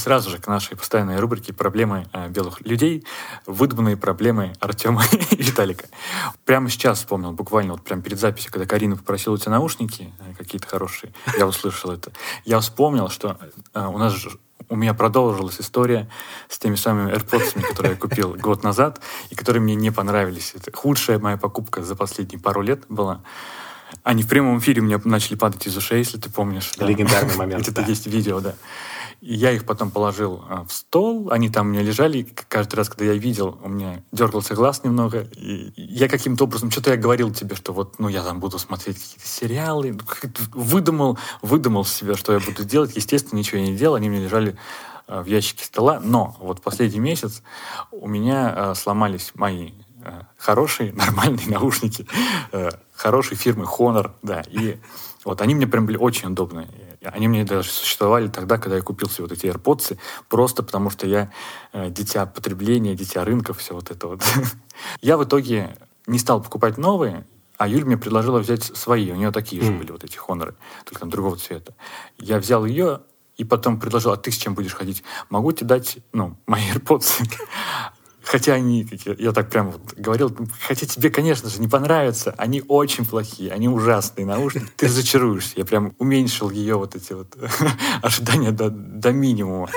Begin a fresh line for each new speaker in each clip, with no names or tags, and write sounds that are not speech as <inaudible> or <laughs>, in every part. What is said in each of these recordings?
сразу же к нашей постоянной рубрике «Проблемы э, белых людей», выдуманные проблемы Артема <laughs> и Виталика. Прямо сейчас вспомнил, буквально вот прямо перед записью, когда Карина попросила у тебя наушники э, какие-то хорошие, я услышал это. Я вспомнил, что э, у нас же у меня продолжилась история с теми самыми AirPods, которые я купил год назад, и которые мне не понравились. Это худшая моя покупка за последние пару лет была. Они в прямом эфире у меня начали падать из ушей, если ты помнишь.
Легендарный <laughs> момент.
Это есть видео, да. И я их потом положил а, в стол, они там у меня лежали, каждый раз, когда я видел, у меня дергался глаз немного, и я каким-то образом, что-то я говорил тебе, что вот, ну, я там буду смотреть какие-то сериалы, ну, выдумал, выдумал себе, что я буду делать, естественно, ничего я не делал, они меня лежали а, в ящике стола, но вот последний месяц у меня а, сломались мои хорошие, <laughs> нормальные наушники, хорошей фирмы Honor, да, и вот они мне прям были очень удобные. Они мне даже существовали тогда, когда я купил себе вот эти AirPods, просто потому что я э, дитя потребления, дитя рынков, все вот это вот. <laughs> я в итоге не стал покупать новые, а Юль мне предложила взять свои. У нее такие же были, вот эти хоноры, только там другого цвета. Я взял ее, и потом предложил, а ты с чем будешь ходить? Могу тебе дать, ну, мои AirPods. <laughs> Хотя они, я так прям вот говорил, хотя тебе, конечно же, не понравятся, они очень плохие, они ужасные наушники, ты разочаруешься. Я прям уменьшил ее вот эти вот <laughs> ожидания до, до минимума.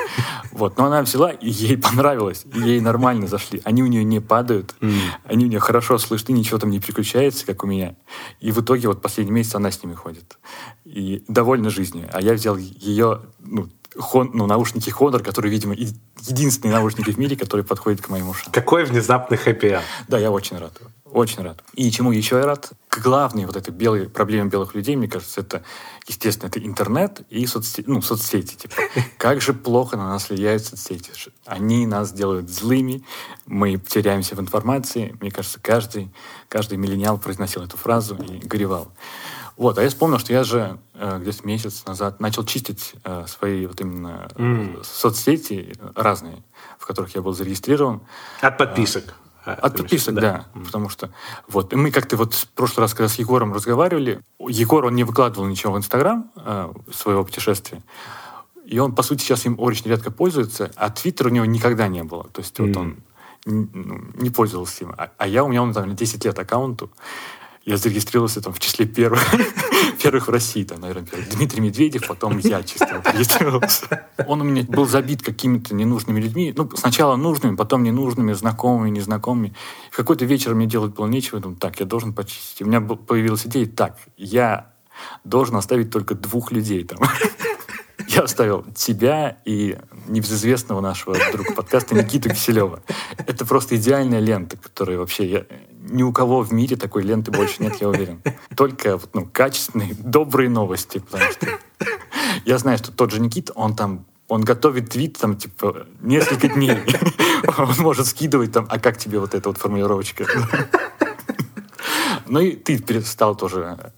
Вот. Но она взяла, и ей понравилось, и ей нормально зашли. Они у нее не падают, mm. они у нее хорошо слышны, ничего там не переключается, как у меня. И в итоге вот последний месяц она с ними ходит. И довольна жизнью. А я взял ее, ну, хон, ну, наушники Honor, которые, видимо, единственные наушники в мире, которые подходят к моим ушам.
Какой внезапный хэппи
Да, я очень рад. Очень рад. И чему еще я рад? Главной вот этой белой проблеме белых людей, мне кажется, это, естественно, это интернет и соцсети, ну, соцсети. Типа. <laughs> Как же плохо на нас влияют соцсети. Они нас делают злыми, мы теряемся в информации. Мне кажется, каждый, каждый миллениал произносил эту фразу и горевал. Вот, а я вспомнил, что я же э, где-то месяц назад начал чистить э, свои вот именно mm. соцсети разные, в которых я был зарегистрирован.
От подписок.
А, от подписок, да. да mm. Потому что вот мы как-то вот в прошлый раз, когда с Егором разговаривали, Егор, он не выкладывал ничего в Инстаграм э, своего путешествия. И он, по сути, сейчас им очень редко пользуется, а Твиттер у него никогда не было. То есть mm. вот он ну, не пользовался им. А, а я, у меня он там 10 лет аккаунту я зарегистрировался там в числе первых, <laughs> первых в России, там, наверное, первый. Дмитрий Медведев, потом я чисто зарегистрировался. Он у меня был забит какими-то ненужными людьми. Ну, сначала нужными, потом ненужными, знакомыми, незнакомыми. В какой-то вечер мне делать было нечего. Я думаю, так, я должен почистить. У меня появилась идея, так, я должен оставить только двух людей там. Я оставил тебя и небезызвестного нашего друга подкаста Никиту Киселева. Это просто идеальная лента, которая вообще... Я, ни у кого в мире такой ленты больше нет, я уверен. <laughs> Только ну, качественные, добрые новости. Потому что я знаю, что тот же Никита, он там он готовит твит там, типа, несколько дней. <laughs> Он может скидывать там, а как тебе вот эта вот формулировочка? Ну и ты стал тоже,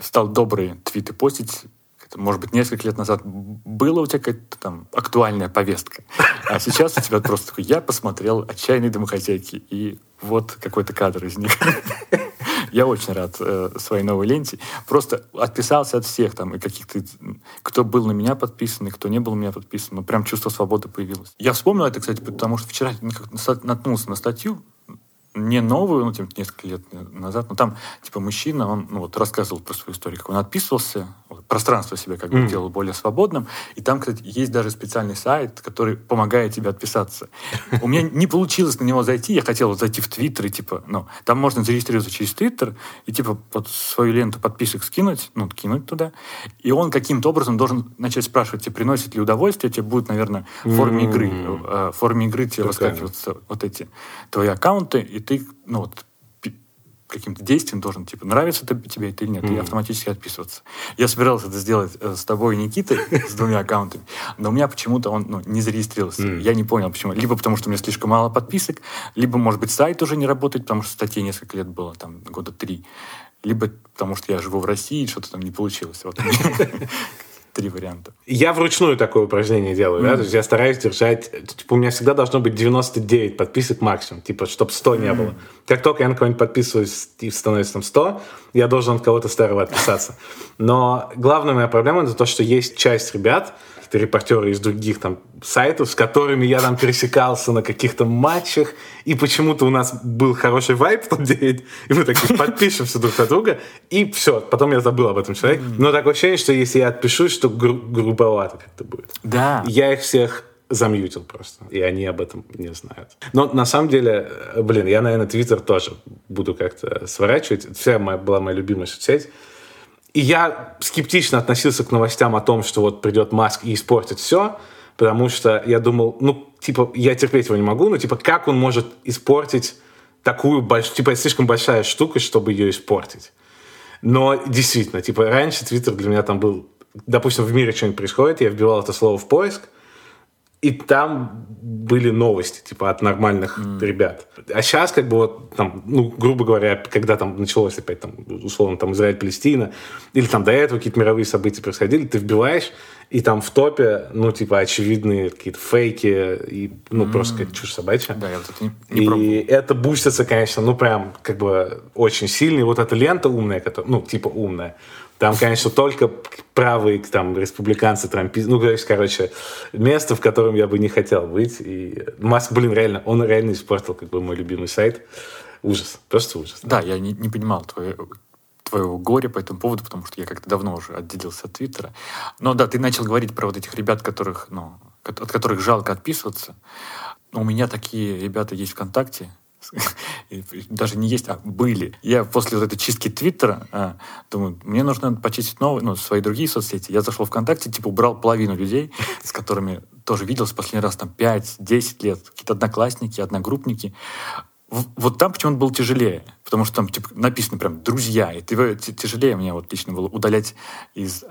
стал добрые твиты постить может быть, несколько лет назад была у тебя какая-то там актуальная повестка, а сейчас у тебя просто такой, я посмотрел «Отчаянные домохозяйки», и вот какой-то кадр из них. <laughs> Я очень рад э, своей новой ленте. Просто отписался от всех там, и каких-то, кто был на меня подписан, и кто не был на меня подписан. Ну, прям чувство свободы появилось. Я вспомнил это, кстати, потому что вчера наткнулся на статью не новую, ну, типа, несколько лет назад, но там, типа, мужчина, он, ну, вот, рассказывал про свою историю, как он отписывался, вот, пространство себе как бы mm. делал более свободным, и там, кстати, есть даже специальный сайт, который помогает тебе отписаться. У меня не получилось на него зайти, я хотел зайти в Твиттер, и, типа, ну, там можно зарегистрироваться через Твиттер, и, типа, под свою ленту подписок скинуть, ну, кинуть туда, и он каким-то образом должен начать спрашивать, тебе приносит ли удовольствие, тебе будет, наверное, в форме игры, э, в форме игры тебе выскакиваются вот эти твои аккаунты, и ты, ну вот, каким-то действием должен, типа, нравится это тебе это или нет, mm-hmm. и автоматически отписываться. Я собирался это сделать э, с тобой и Никитой, с двумя аккаунтами, но у меня почему-то он ну, не зарегистрировался. Mm-hmm. Я не понял, почему. Либо потому, что у меня слишком мало подписок, либо, может быть, сайт уже не работает, потому что статье несколько лет было, там, года три. Либо потому, что я живу в России, и что-то там не получилось. Вот <laughs> три варианта.
Я вручную такое упражнение делаю, mm. да, то есть я стараюсь держать, типа, у меня всегда должно быть 99 подписок максимум, типа, чтобы 100 mm. не было. Как только я на кого-нибудь подписываюсь и становится там 100, я должен от кого-то старого отписаться. Но главная моя проблема это то, что есть часть ребят, какие-то репортеры из других там сайтов, с которыми я там пересекался на каких-то матчах, и почему-то у нас был хороший вайп в тот день, и мы такие <laughs> подпишемся друг от друга, и все, потом я забыл об этом человеке. Но такое ощущение, что если я отпишусь, что гру- грубовато как-то будет.
Да.
Я их всех замьютил просто, и они об этом не знают. Но на самом деле, э, блин, я, наверное, Твиттер тоже буду как-то сворачивать. Вся моя, была моя любимая соцсеть. И я скептично относился к новостям о том, что вот придет Маск и испортит все, потому что я думал, ну, типа, я терпеть его не могу, но, типа, как он может испортить такую большую, типа, слишком большая штука, чтобы ее испортить. Но действительно, типа, раньше Твиттер для меня там был, допустим, в мире что-нибудь происходит, я вбивал это слово в поиск, и там были новости, типа, от нормальных mm. ребят. А сейчас, как бы, вот, там, ну, грубо говоря, когда там началось опять, там, условно, там, Израиль-Палестина, или там до этого какие-то мировые события происходили, ты вбиваешь, и там в топе, ну, типа, очевидные какие-то фейки, и, ну, mm. просто какая-то чушь собачья.
Да, я вот это не, не
И
пробовал.
это бустится, конечно, ну, прям, как бы, очень сильно. И вот эта лента умная, которая, ну, типа, умная, там, конечно, только правые там республиканцы, трамписты. Ну, короче, место, в котором я бы не хотел быть. И Маск, блин, реально, он реально испортил как бы мой любимый сайт. Ужас, просто ужас.
Да, я не, не понимал твое, твоего горя по этому поводу, потому что я как-то давно уже отделился от Твиттера. Но да, ты начал говорить про вот этих ребят, которых, ну, от которых жалко отписываться. У меня такие ребята есть ВКонтакте, <laughs> даже не есть, а были. Я после вот этой чистки Твиттера а, думаю, мне нужно почистить новые, ну, свои другие соцсети. Я зашел ВКонтакте, типа убрал половину людей, <laughs> с которыми тоже виделся последний раз там 5-10 лет. Какие-то одноклассники, одногруппники. Вот там почему-то было тяжелее, потому что там типа, написано прям «друзья», и тяжелее мне вот лично было удалять из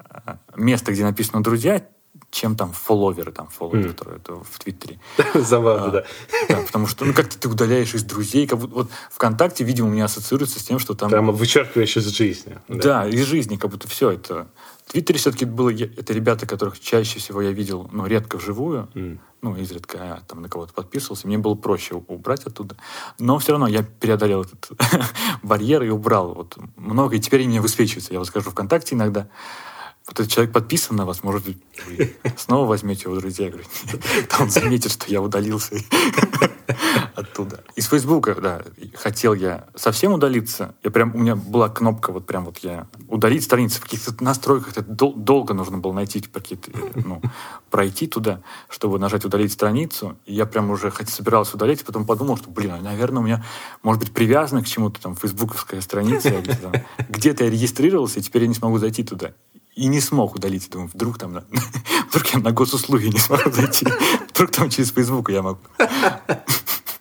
места, где написано «друзья», чем там фолловеры, там фолловеры, mm. которые это в Твиттере. <laughs>
Забавно, а, да.
да. Потому что, ну, как-то ты удаляешь из друзей, как будто вот ВКонтакте, видимо, у меня ассоциируется с тем, что там...
Прямо вычеркиваешь из жизни.
Да, да из жизни, как будто все это... В Твиттере все-таки было... Это ребята, которых чаще всего я видел, ну, редко вживую. Mm. Ну, изредка я там на кого-то подписывался. Мне было проще убрать оттуда. Но все равно я преодолел этот <laughs> барьер и убрал вот много. И теперь они мне высвечиваются. Я вот скажу ВКонтакте иногда вот этот человек подписан на вас, может быть, вы снова возьмете его друзья. Я говорю, там он заметит, что я удалился оттуда. Из Фейсбука, да, хотел я совсем удалиться. Я прям, у меня была кнопка, вот прям вот я удалить страницу в каких-то настройках. Это дол- долго нужно было найти какие-то, ну, пройти туда, чтобы нажать удалить страницу. И я прям уже хоть собирался удалить, потом подумал, что, блин, наверное, у меня, может быть, привязана к чему-то там фейсбуковская страница. Где-то я регистрировался, и теперь я не смогу зайти туда и не смог удалить. Думаю, вдруг там, <laughs> вдруг я на госуслуги не смогу зайти. Вдруг там через Facebook я могу.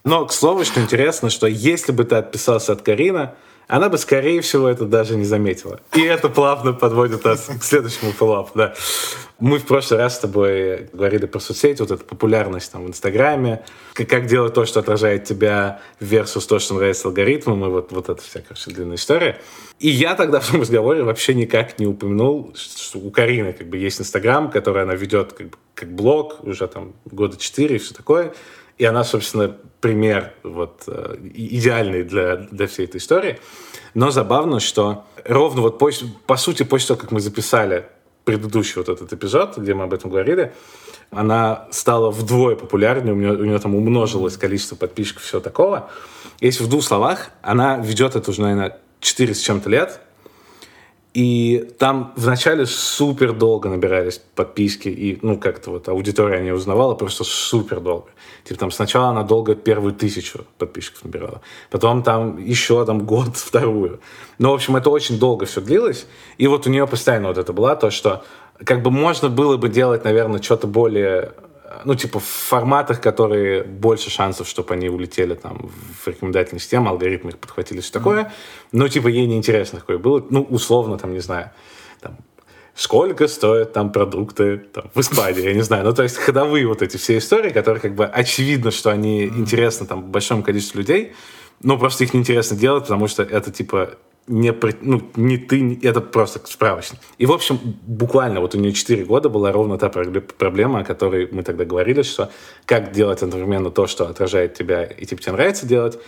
Но, к слову, что интересно, что если бы ты отписался от Карина, она бы, скорее всего, это даже не заметила. И это плавно подводит нас к следующему фоллапу, да. Мы в прошлый раз с тобой говорили про соцсети, вот эта популярность там в Инстаграме, как, как делать то, что отражает тебя versus то, что нравится алгоритмам, и вот, вот эта вся, короче, длинная история. И я тогда в том разговоре вообще никак не упомянул, что у Карины как бы есть Инстаграм, который она ведет как, как блог уже там года четыре и все такое. И она, собственно, пример вот, э, идеальный для, для всей этой истории. Но забавно, что ровно вот по, по сути после того, как мы записали предыдущий вот этот эпизод, где мы об этом говорили, она стала вдвое популярнее, у нее, у нее там умножилось количество подписчиков и всего такого. Если в двух словах, она ведет это уже, наверное, 4 с чем-то лет, и там вначале супер долго набирались подписки, и, ну, как-то вот аудитория не узнавала просто супер долго. Типа там сначала она долго первую тысячу подписчиков набирала, потом там еще там год <laughs> вторую. Ну, в общем, это очень долго все длилось, и вот у нее постоянно вот это было то, что как бы можно было бы делать, наверное, что-то более ну, типа, в форматах, которые больше шансов, чтобы они улетели там в рекомендательную систему, алгоритмы их подхватили, все такое. Mm-hmm. Но, типа, ей неинтересно такое было. Ну, условно, там, не знаю, там, сколько стоят там продукты там, в Испании, я не знаю. Ну, то есть ходовые вот эти все истории, которые как бы очевидно, что они mm-hmm. интересны там большому количеству людей, но просто их неинтересно делать, потому что это, типа, не, ну, не ты, это просто справочник. И, в общем, буквально вот у нее 4 года была ровно та проблема, о которой мы тогда говорили, что как делать одновременно то, что отражает тебя и типа тебе нравится делать,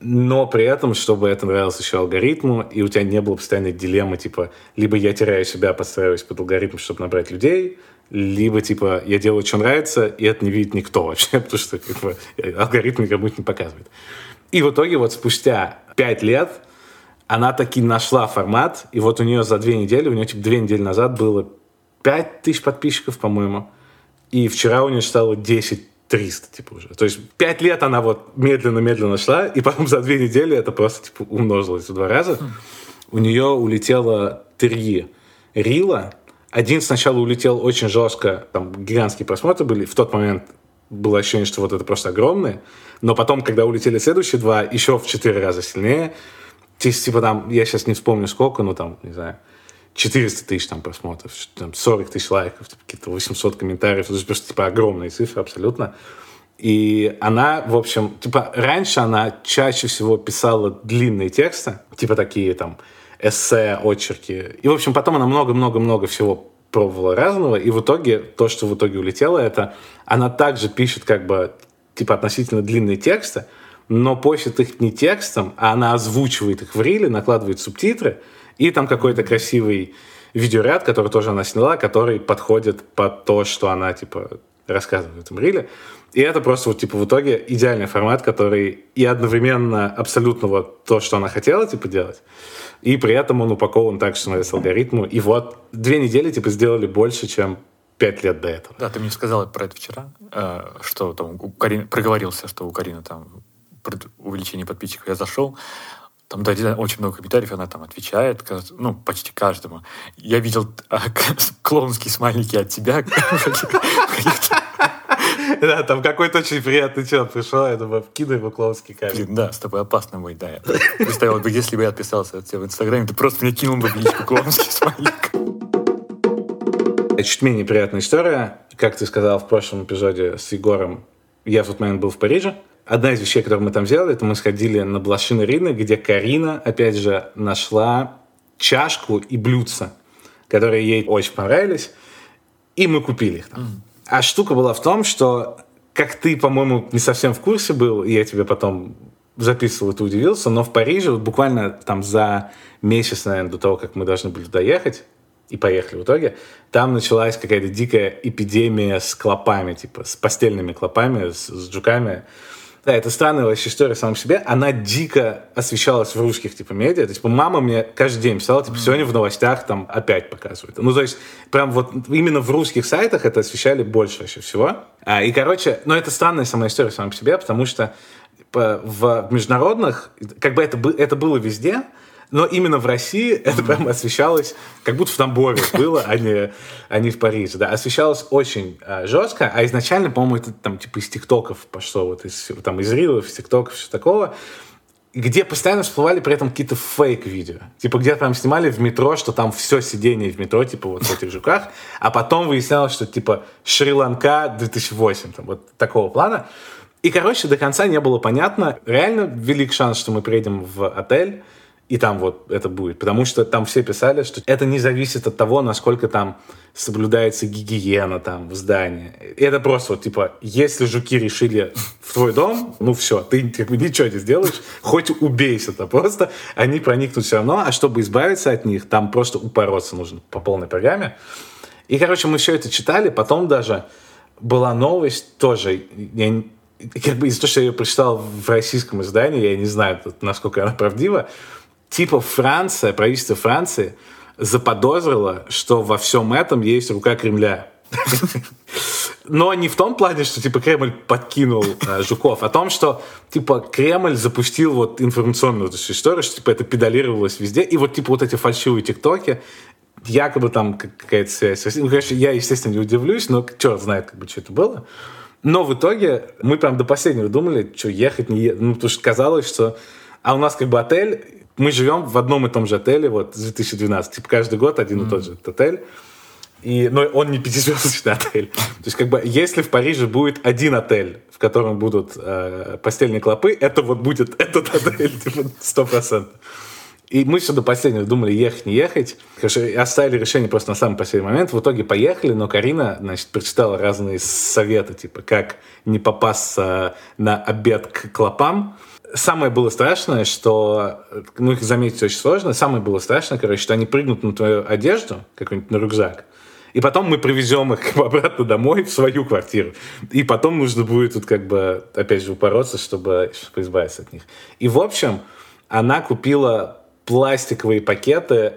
но при этом, чтобы это нравилось еще алгоритму, и у тебя не было постоянной дилеммы, типа, либо я теряю себя, подстраиваюсь под алгоритм, чтобы набрать людей, либо, типа, я делаю, что нравится, и это не видит никто вообще, <laughs> потому что как бы, алгоритм никому не показывает. И в итоге вот спустя пять лет она таки нашла формат, и вот у нее за две недели, у нее типа две недели назад было 5 тысяч подписчиков, по-моему, и вчера у нее стало 10 300, типа, уже. То есть пять лет она вот медленно-медленно шла, и потом за две недели это просто, типа, умножилось в два раза. У нее улетело три рила. Один сначала улетел очень жестко, там гигантские просмотры были. В тот момент было ощущение, что вот это просто огромное. Но потом, когда улетели следующие два, еще в четыре раза сильнее. Типа там, я сейчас не вспомню сколько, но там, не знаю, 400 тысяч там просмотров, там 40 тысяч лайков, какие-то 800 комментариев. Это просто типа огромные цифры абсолютно. И она, в общем, типа раньше она чаще всего писала длинные тексты, типа такие там эссе, очерки. И, в общем, потом она много-много-много всего пробовала разного, и в итоге то, что в итоге улетело, это она также пишет как бы типа относительно длинные тексты, но постит их не текстом, а она озвучивает их в риле, накладывает субтитры, и там какой-то красивый видеоряд, который тоже она сняла, который подходит под то, что она, типа, рассказывает в этом риле. И это просто вот, типа, в итоге идеальный формат, который и одновременно абсолютно вот то, что она хотела, типа, делать, и при этом он упакован так, что нравится алгоритму. И вот две недели, типа, сделали больше, чем пять лет до этого.
Да, ты мне сказал про это вчера, э, что там у Карины, проговорился, что у Карины там увеличение подписчиков. Я зашел, там, да, очень много комментариев, она там отвечает, ну, почти каждому. Я видел а, клоунские смайлики от тебя.
Да, там какой-то очень приятный человек пришел, я думаю, вкину его клоунский камень.
Да, с тобой опасно быть, да. Представил бы, если бы я отписался от тебя в Инстаграме, ты просто мне кинул бы в личку клоунский смайлик.
Чуть менее приятная история. Как ты сказал в прошлом эпизоде с Егором, я в тот момент был в Париже, Одна из вещей, которую мы там сделали, это мы сходили на блошиный рынок, где Карина, опять же, нашла чашку и блюдца, которые ей очень понравились, и мы купили их там. Mm. А штука была в том, что, как ты, по-моему, не совсем в курсе был, и я тебе потом записывал, и ты удивился, но в Париже вот буквально там за месяц, наверное, до того, как мы должны были туда ехать, и поехали в итоге, там началась какая-то дикая эпидемия с клопами, типа с постельными клопами, с, с жуками. Да, это странная вообще история сама по себе. Она дико освещалась в русских, типа, медиа. То, типа, мама мне каждый день писала, типа, сегодня в новостях там опять показывают. Ну, то есть, прям вот именно в русских сайтах это освещали больше вообще всего. А, и, короче, ну, это странная сама история сама по себе, потому что в международных, как бы это, это было везде, но именно в России это прям освещалось, как будто в Тамбове <laughs> было, а не, а не в Париже. Да, освещалось очень а, жестко, а изначально, по-моему, это там типа из ТикТоков пошло, вот из, там из Рилов, из ТикТоков, все такого где постоянно всплывали при этом какие-то фейк-видео. Типа, где там снимали в метро, что там все сидение в метро, типа, вот в этих жуках, а потом выяснялось, что, типа, Шри-Ланка 2008, там, вот такого плана. И, короче, до конца не было понятно. Реально велик шанс, что мы приедем в отель, и там вот это будет. Потому что там все писали, что это не зависит от того, насколько там соблюдается гигиена там в здании. Это просто вот типа, если жуки решили в твой дом, ну все, ты как бы ничего не сделаешь, хоть убейся то просто, они проникнут все равно, а чтобы избавиться от них, там просто упороться нужно по полной программе. И, короче, мы все это читали, потом даже была новость тоже, я, как бы из того, что я ее прочитал в российском издании, я не знаю, насколько она правдива, типа Франция, правительство Франции заподозрило, что во всем этом есть рука Кремля. Но не в том плане, что типа Кремль подкинул э, Жуков, а том, что типа Кремль запустил вот информационную эту историю, что типа это педалировалось везде, и вот типа вот эти фальшивые тиктоки, якобы там какая-то связь. Ну, конечно, я, естественно, не удивлюсь, но черт знает, как бы, что это было. Но в итоге мы прям до последнего думали, что ехать, не ехать. Ну, потому что казалось, что... А у нас как бы отель, мы живем в одном и том же отеле вот с 2012. Типа каждый год один mm. и тот же отель. И, но он не пятизвездочный <laughs> отель. То есть, как бы, если в Париже будет один отель, в котором будут э, постельные клопы, это вот будет <laughs> этот отель, типа, сто процентов. И мы все до последнего думали, ехать, не ехать. Конечно, оставили решение просто на самый последний момент. В итоге поехали, но Карина, значит, прочитала разные советы, типа, как не попасться на обед к клопам самое было страшное, что, ну, их заметить очень сложно, самое было страшное, короче, что они прыгнут на твою одежду, какой-нибудь на рюкзак, И потом мы привезем их <laughs> обратно домой, в свою квартиру. И потом нужно будет тут как бы, опять же, упороться, чтобы, чтобы избавиться от них. И, в общем, она купила пластиковые пакеты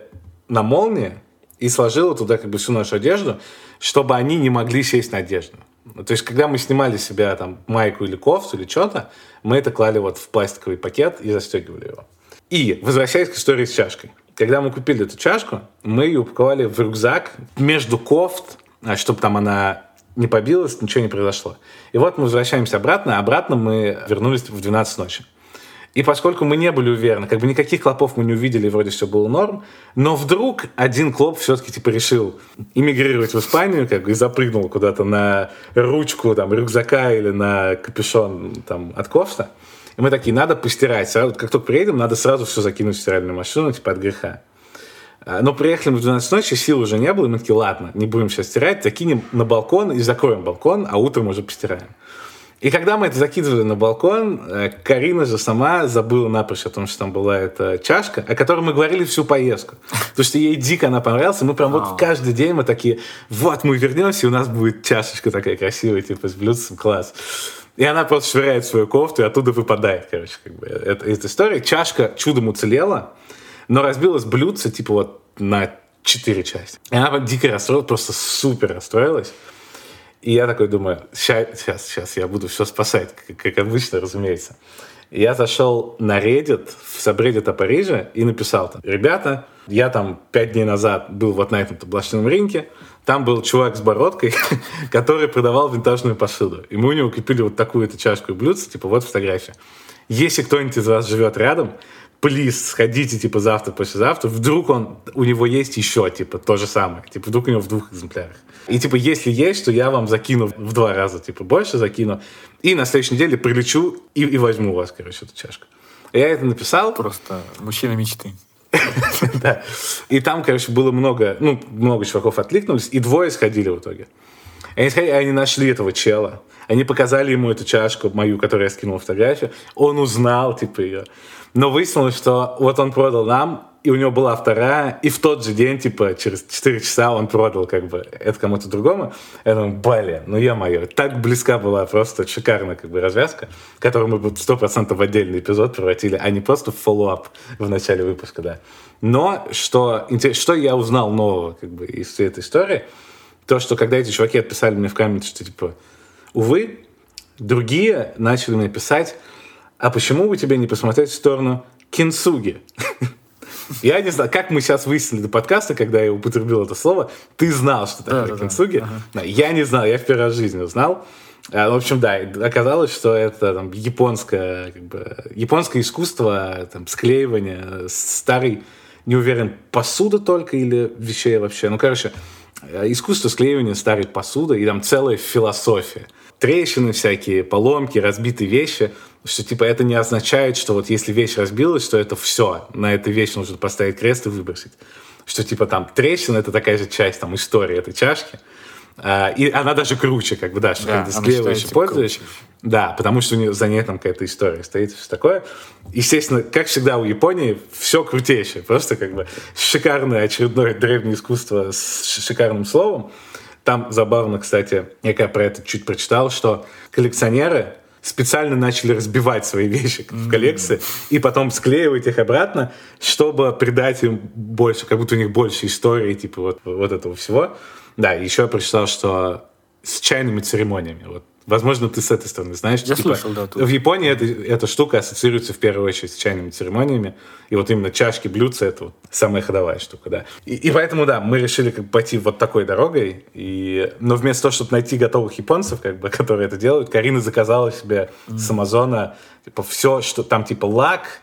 на молнии и сложила туда как бы всю нашу одежду, чтобы они не могли сесть на одежду. То есть, когда мы снимали себя там майку или кофту или что-то, мы это клали вот в пластиковый пакет и застегивали его. И, возвращаясь к истории с чашкой. Когда мы купили эту чашку, мы ее упаковали в рюкзак между кофт, а, чтобы там она не побилась, ничего не произошло. И вот мы возвращаемся обратно, а обратно мы вернулись в 12 ночи. И поскольку мы не были уверены, как бы никаких клопов мы не увидели, вроде все было норм, но вдруг один клоп все-таки типа решил иммигрировать в Испанию, как бы и запрыгнул куда-то на ручку там рюкзака или на капюшон там от кофта. И мы такие, надо постирать. Сразу, как только приедем, надо сразу все закинуть в стиральную машину, типа от греха. А, но приехали мы в 12 ночи, сил уже не было, и мы такие, ладно, не будем сейчас стирать, закинем на балкон и закроем балкон, а утром уже постираем. И когда мы это закидывали на балкон, э, Карина же сама забыла напрочь о том, что там была эта чашка, о которой мы говорили всю поездку. Потому что ей дико она понравилась, и мы прям вот каждый день мы такие, вот мы вернемся, и у нас будет чашечка такая красивая, типа с блюдцем, класс. И она просто швыряет свою кофту, и оттуда выпадает, короче, как бы. Это, эта история. Чашка чудом уцелела, но разбилась блюдце, типа, вот на четыре части. И она дико расстроилась, просто супер расстроилась. И я такой думаю, сейчас, сейчас, я буду все спасать, как, обычно, разумеется. Я зашел на Reddit, в сабреддит о Париже, и написал там, ребята, я там пять дней назад был вот на этом табличном рынке, там был чувак с бородкой, <laughs> который продавал винтажную посуду. И мы у него купили вот такую-то чашку и блюдце, типа вот фотография. Если кто-нибудь из вас живет рядом, плиз, сходите, типа, завтра, послезавтра, вдруг он, у него есть еще, типа, то же самое. Типа, вдруг у него в двух экземплярах. И, типа, если есть, то я вам закину в два раза, типа, больше закину. И на следующей неделе прилечу и, и возьму у вас, короче, эту чашку. Я это написал.
Просто мужчина мечты. <laughs>
Да. И там, короче, было много, ну, много чуваков откликнулись, и двое сходили в итоге. Они сходили, они нашли этого чела. Они показали ему эту чашку мою, которую я скинул фотографию. Он узнал, типа, ее. Но выяснилось, что вот он продал нам, и у него была вторая, и в тот же день, типа, через 4 часа он продал, как бы, это кому-то другому. Я думаю, блин, ну я мое, так близка была просто шикарная, как бы, развязка, которую мы бы 100% в отдельный эпизод превратили, а не просто в follow-up в начале выпуска, да. Но что, что я узнал нового, как бы, из всей этой истории, то, что когда эти чуваки отписали мне в комменте, что, типа, увы, другие начали мне писать, а почему бы тебе не посмотреть в сторону кинсуги? <laughs> Я не знаю, как мы сейчас выяснили до подкаста, когда я употребил это слово, ты знал, что такое да, кинсуги. Да, ага. Я не знал, я в первый раз в жизни узнал. А, в общем, да, оказалось, что это там, японское, как бы, японское искусство там, склеивания старой, не уверен, посуды только или вещей вообще. Ну, короче, э, искусство склеивания старой посуды и там целая философия. Трещины всякие, поломки, разбитые вещи – что типа это не означает, что вот если вещь разбилась, что это все, на этой вещи нужно поставить крест и выбросить. Что типа там трещина это такая же часть там истории этой чашки. А, и она даже круче, как бы, да, что да, когда склеиваешь и пользуешь. Круче. Да, потому что у нее, за ней там какая-то история стоит, все такое. Естественно, как всегда у Японии, все крутейшее. Просто как бы шикарное очередное древнее искусство с шикарным словом. Там забавно, кстати, я когда про это чуть прочитал, что коллекционеры специально начали разбивать свои вещи в коллекции и потом склеивать их обратно, чтобы придать им больше, как будто у них больше истории, типа вот, вот этого всего. Да, еще я прочитал, что с чайными церемониями. Вот Возможно, ты с этой стороны знаешь.
Я типа, слышал, да.
Тут. В Японии эта, эта штука ассоциируется в первую очередь с чайными церемониями. И вот именно чашки, блюдца — это вот самая ходовая штука, да. И, и поэтому, да, мы решили как пойти вот такой дорогой. И... Но вместо того, чтобы найти готовых японцев, как бы, <laughs> которые это делают, Карина заказала себе mm. с Амазона типа, все, что там типа лак,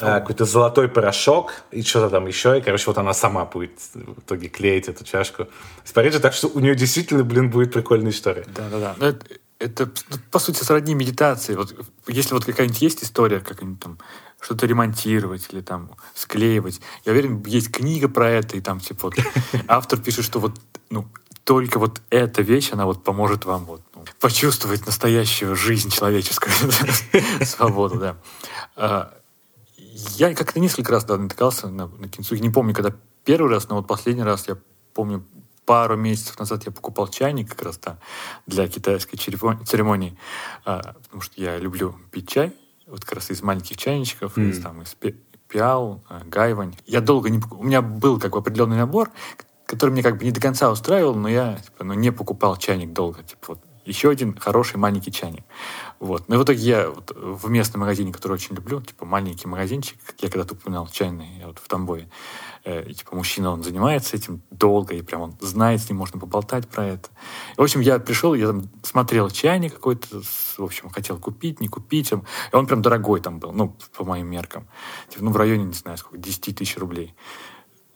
а, какой-то золотой порошок и что-то там еще. И, короче, вот она сама будет в итоге клеить эту чашку из Парижа. Так что у нее действительно, блин, будет прикольная история.
Да-да-да это, ну, по сути, сродни медитации. Вот, если вот какая-нибудь есть история, как-нибудь там что-то ремонтировать или там склеивать, я уверен, есть книга про это, и там типа вот автор пишет, что вот ну, только вот эта вещь, она вот поможет вам вот ну, почувствовать настоящую жизнь человеческую, <laughs> свободу, да. А, я как-то несколько раз да, натыкался на, на кинцухи. Не помню, когда первый раз, но вот последний раз я помню пару месяцев назад я покупал чайник как раз да, для китайской церемонии, а, потому что я люблю пить чай, вот как раз из маленьких чайничков, mm. из, там, из пиал, а, гайвань. Я долго не... У меня был как бы определенный набор, который мне как бы не до конца устраивал, но я типа, ну, не покупал чайник долго. Типа, вот, еще один хороший маленький чайник. Вот. Но в итоге я вот в местном магазине, который очень люблю, типа маленький магазинчик, как я когда-то упоминал, чайный, вот в Тамбове, э, и, типа мужчина, он занимается этим долго, и прям он знает, с ним можно поболтать про это. И, в общем, я пришел, я там смотрел чайник какой-то, в общем, хотел купить, не купить. И он прям дорогой там был, ну, по моим меркам. Типа, ну, в районе, не знаю, сколько, 10 тысяч рублей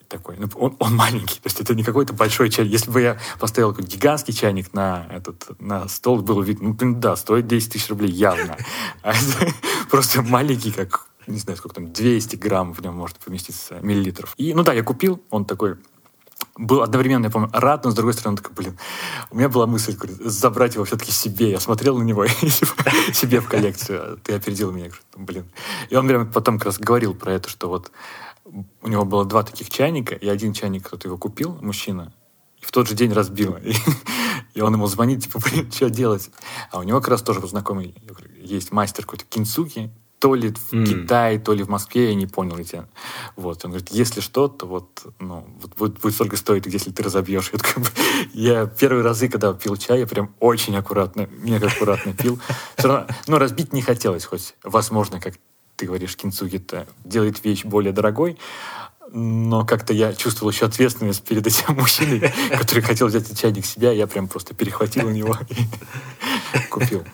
такой. Ну, он, он маленький, то есть это не какой-то большой чайник. Если бы я поставил какой-то гигантский чайник на, этот, на стол, было видно, ну, да, стоит 10 тысяч рублей явно. <laughs> А это просто маленький, как, не знаю, сколько там, 200 грамм в нем может поместиться, миллилитров. И, ну да, я купил, он такой был одновременно, я помню, рад, но с другой стороны, такой, блин, у меня была мысль говорит, забрать его все-таки себе. Я смотрел на него <laughs> и себе в коллекцию. Ты опередил меня. Блин. И он прям потом как раз говорил про это, что вот у него было два таких чайника, и один чайник кто-то его купил, мужчина, и в тот же день разбил. И, и он ему звонит, типа, блин, что делать? А у него как раз тоже знакомый есть мастер какой-то кинцуки, то ли в mm. Китае, то ли в Москве, я не понял эти. Вот, он говорит, если что, то вот, ну, вот будет, будет столько стоить, если ты разобьешь. Я, такой, я первые разы, когда пил чай, я прям очень аккуратно, мега аккуратно пил. Все равно, ну, разбить не хотелось, хоть, возможно, как ты говоришь, кинцуги-то делает вещь более дорогой, но как-то я чувствовал еще ответственность перед этим мужчиной, который хотел взять этот чайник себя, я прям просто перехватил у него и купил.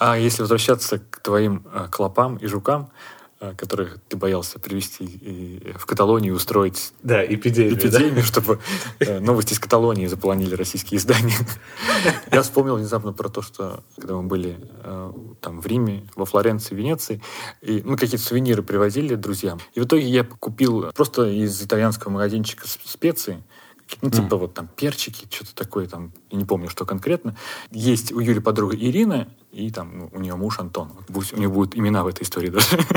А если возвращаться к твоим а, клопам и жукам, Э, которых ты боялся привести в Каталонию и устроить
да, эпидемию,
эпидемию да? чтобы э, новости из Каталонии заполонили российские издания. <laughs> Я вспомнил внезапно про то, что когда мы были э, там в Риме, во Флоренции, Венеции, и мы какие-то сувениры привозили друзьям. И в итоге я купил просто из итальянского магазинчика специи, ну, типа mm. вот там перчики, что-то такое там, я не помню, что конкретно. Есть у Юли подруга Ирина, и там ну, у нее муж Антон. Вот, у нее будут имена в этой истории даже. <laughs>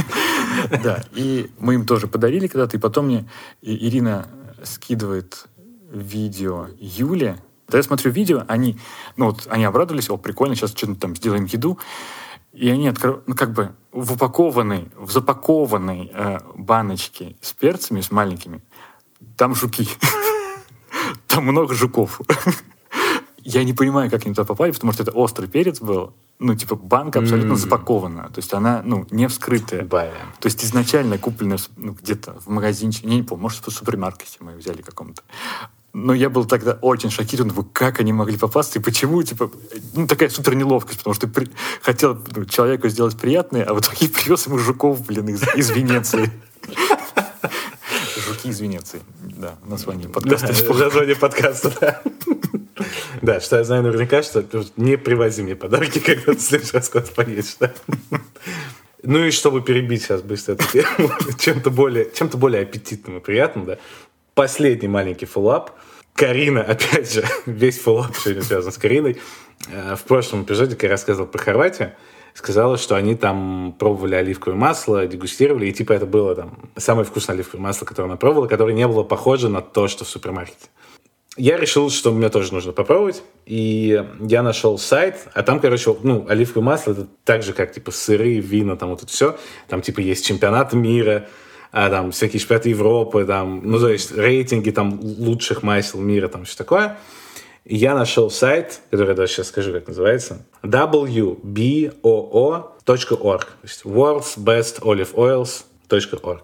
Да, и мы им тоже подарили когда-то, и потом мне Ирина скидывает видео Юле. Да я смотрю видео, они, ну вот, они обрадовались, о, прикольно, сейчас что-то там сделаем еду. И они открывают, ну, как бы в упакованной, в запакованной э, баночке с перцами, с маленькими, там жуки. <laughs> Там много жуков. Я не понимаю, как они туда попали, потому что это острый перец был. Ну, типа, банка абсолютно mm. запакована. То есть она, ну, не вскрытая.
Блин.
То есть изначально купленная ну, где-то в магазинчике, я не помню, может, в супермаркете мы взяли каком-то. Но я был тогда очень шокирован, как они могли попасться и почему, типа, ну, такая супер неловкость, потому что при... хотел ну, человеку сделать приятное, а в итоге <laughs> привез ему жуков, блин, из, из Венеции. <laughs> Жуки из Венеции. Да, название подкаста.
Да, название подкаста, да. Да, что я знаю наверняка, что не привози мне подарки, <laughs> когда ты в следующий раз куда-то поедешь. Да? Ну и чтобы перебить сейчас быстро эту тему, <laughs> чем-то более, чем-то более аппетитным и приятным, да, последний маленький фуллап. Карина, опять же, <laughs> весь фуллап сегодня связан с Кариной. Э, в прошлом эпизоде, когда я рассказывал про Хорватию, сказала, что они там пробовали оливковое масло, дегустировали, и типа это было там самое вкусное оливковое масло, которое она пробовала, которое не было похоже на то, что в супермаркете. Я решил, что мне тоже нужно попробовать, и я нашел сайт, а там, короче, ну, оливковое масло, это так же, как, типа, сыры, вина, там вот это все, там, типа, есть чемпионат мира, а, там, всякие чемпионаты Европы, там, ну, то есть, рейтинги, там, лучших масел мира, там, все такое. Я нашел сайт, который я даже сейчас скажу, как называется, wboo.org, то есть worldsbestoliveoils.org.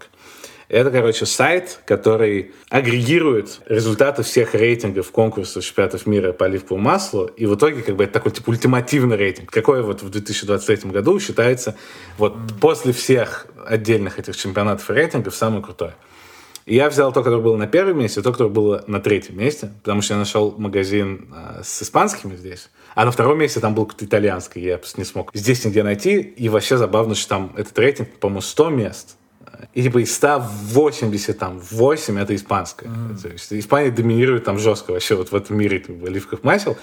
Это, короче, сайт, который агрегирует результаты всех рейтингов конкурсов чемпионатов мира по оливковому маслу, и в итоге как бы это такой типа ультимативный рейтинг, какой вот в 2023 году считается вот после всех отдельных этих чемпионатов и рейтингов самый крутой. И я взял то, которое было на первом месте, то, которое было на третьем месте, потому что я нашел магазин э, с испанскими здесь. А на втором месте там был какой-то итальянский, я просто не смог здесь нигде найти. И вообще забавно, что там этот рейтинг, по-моему, 100 мест. И типа из 180 там 8 это испанское. Mm. То есть Испания доминирует там жестко вообще вот в этом мире типа, оливковых масел.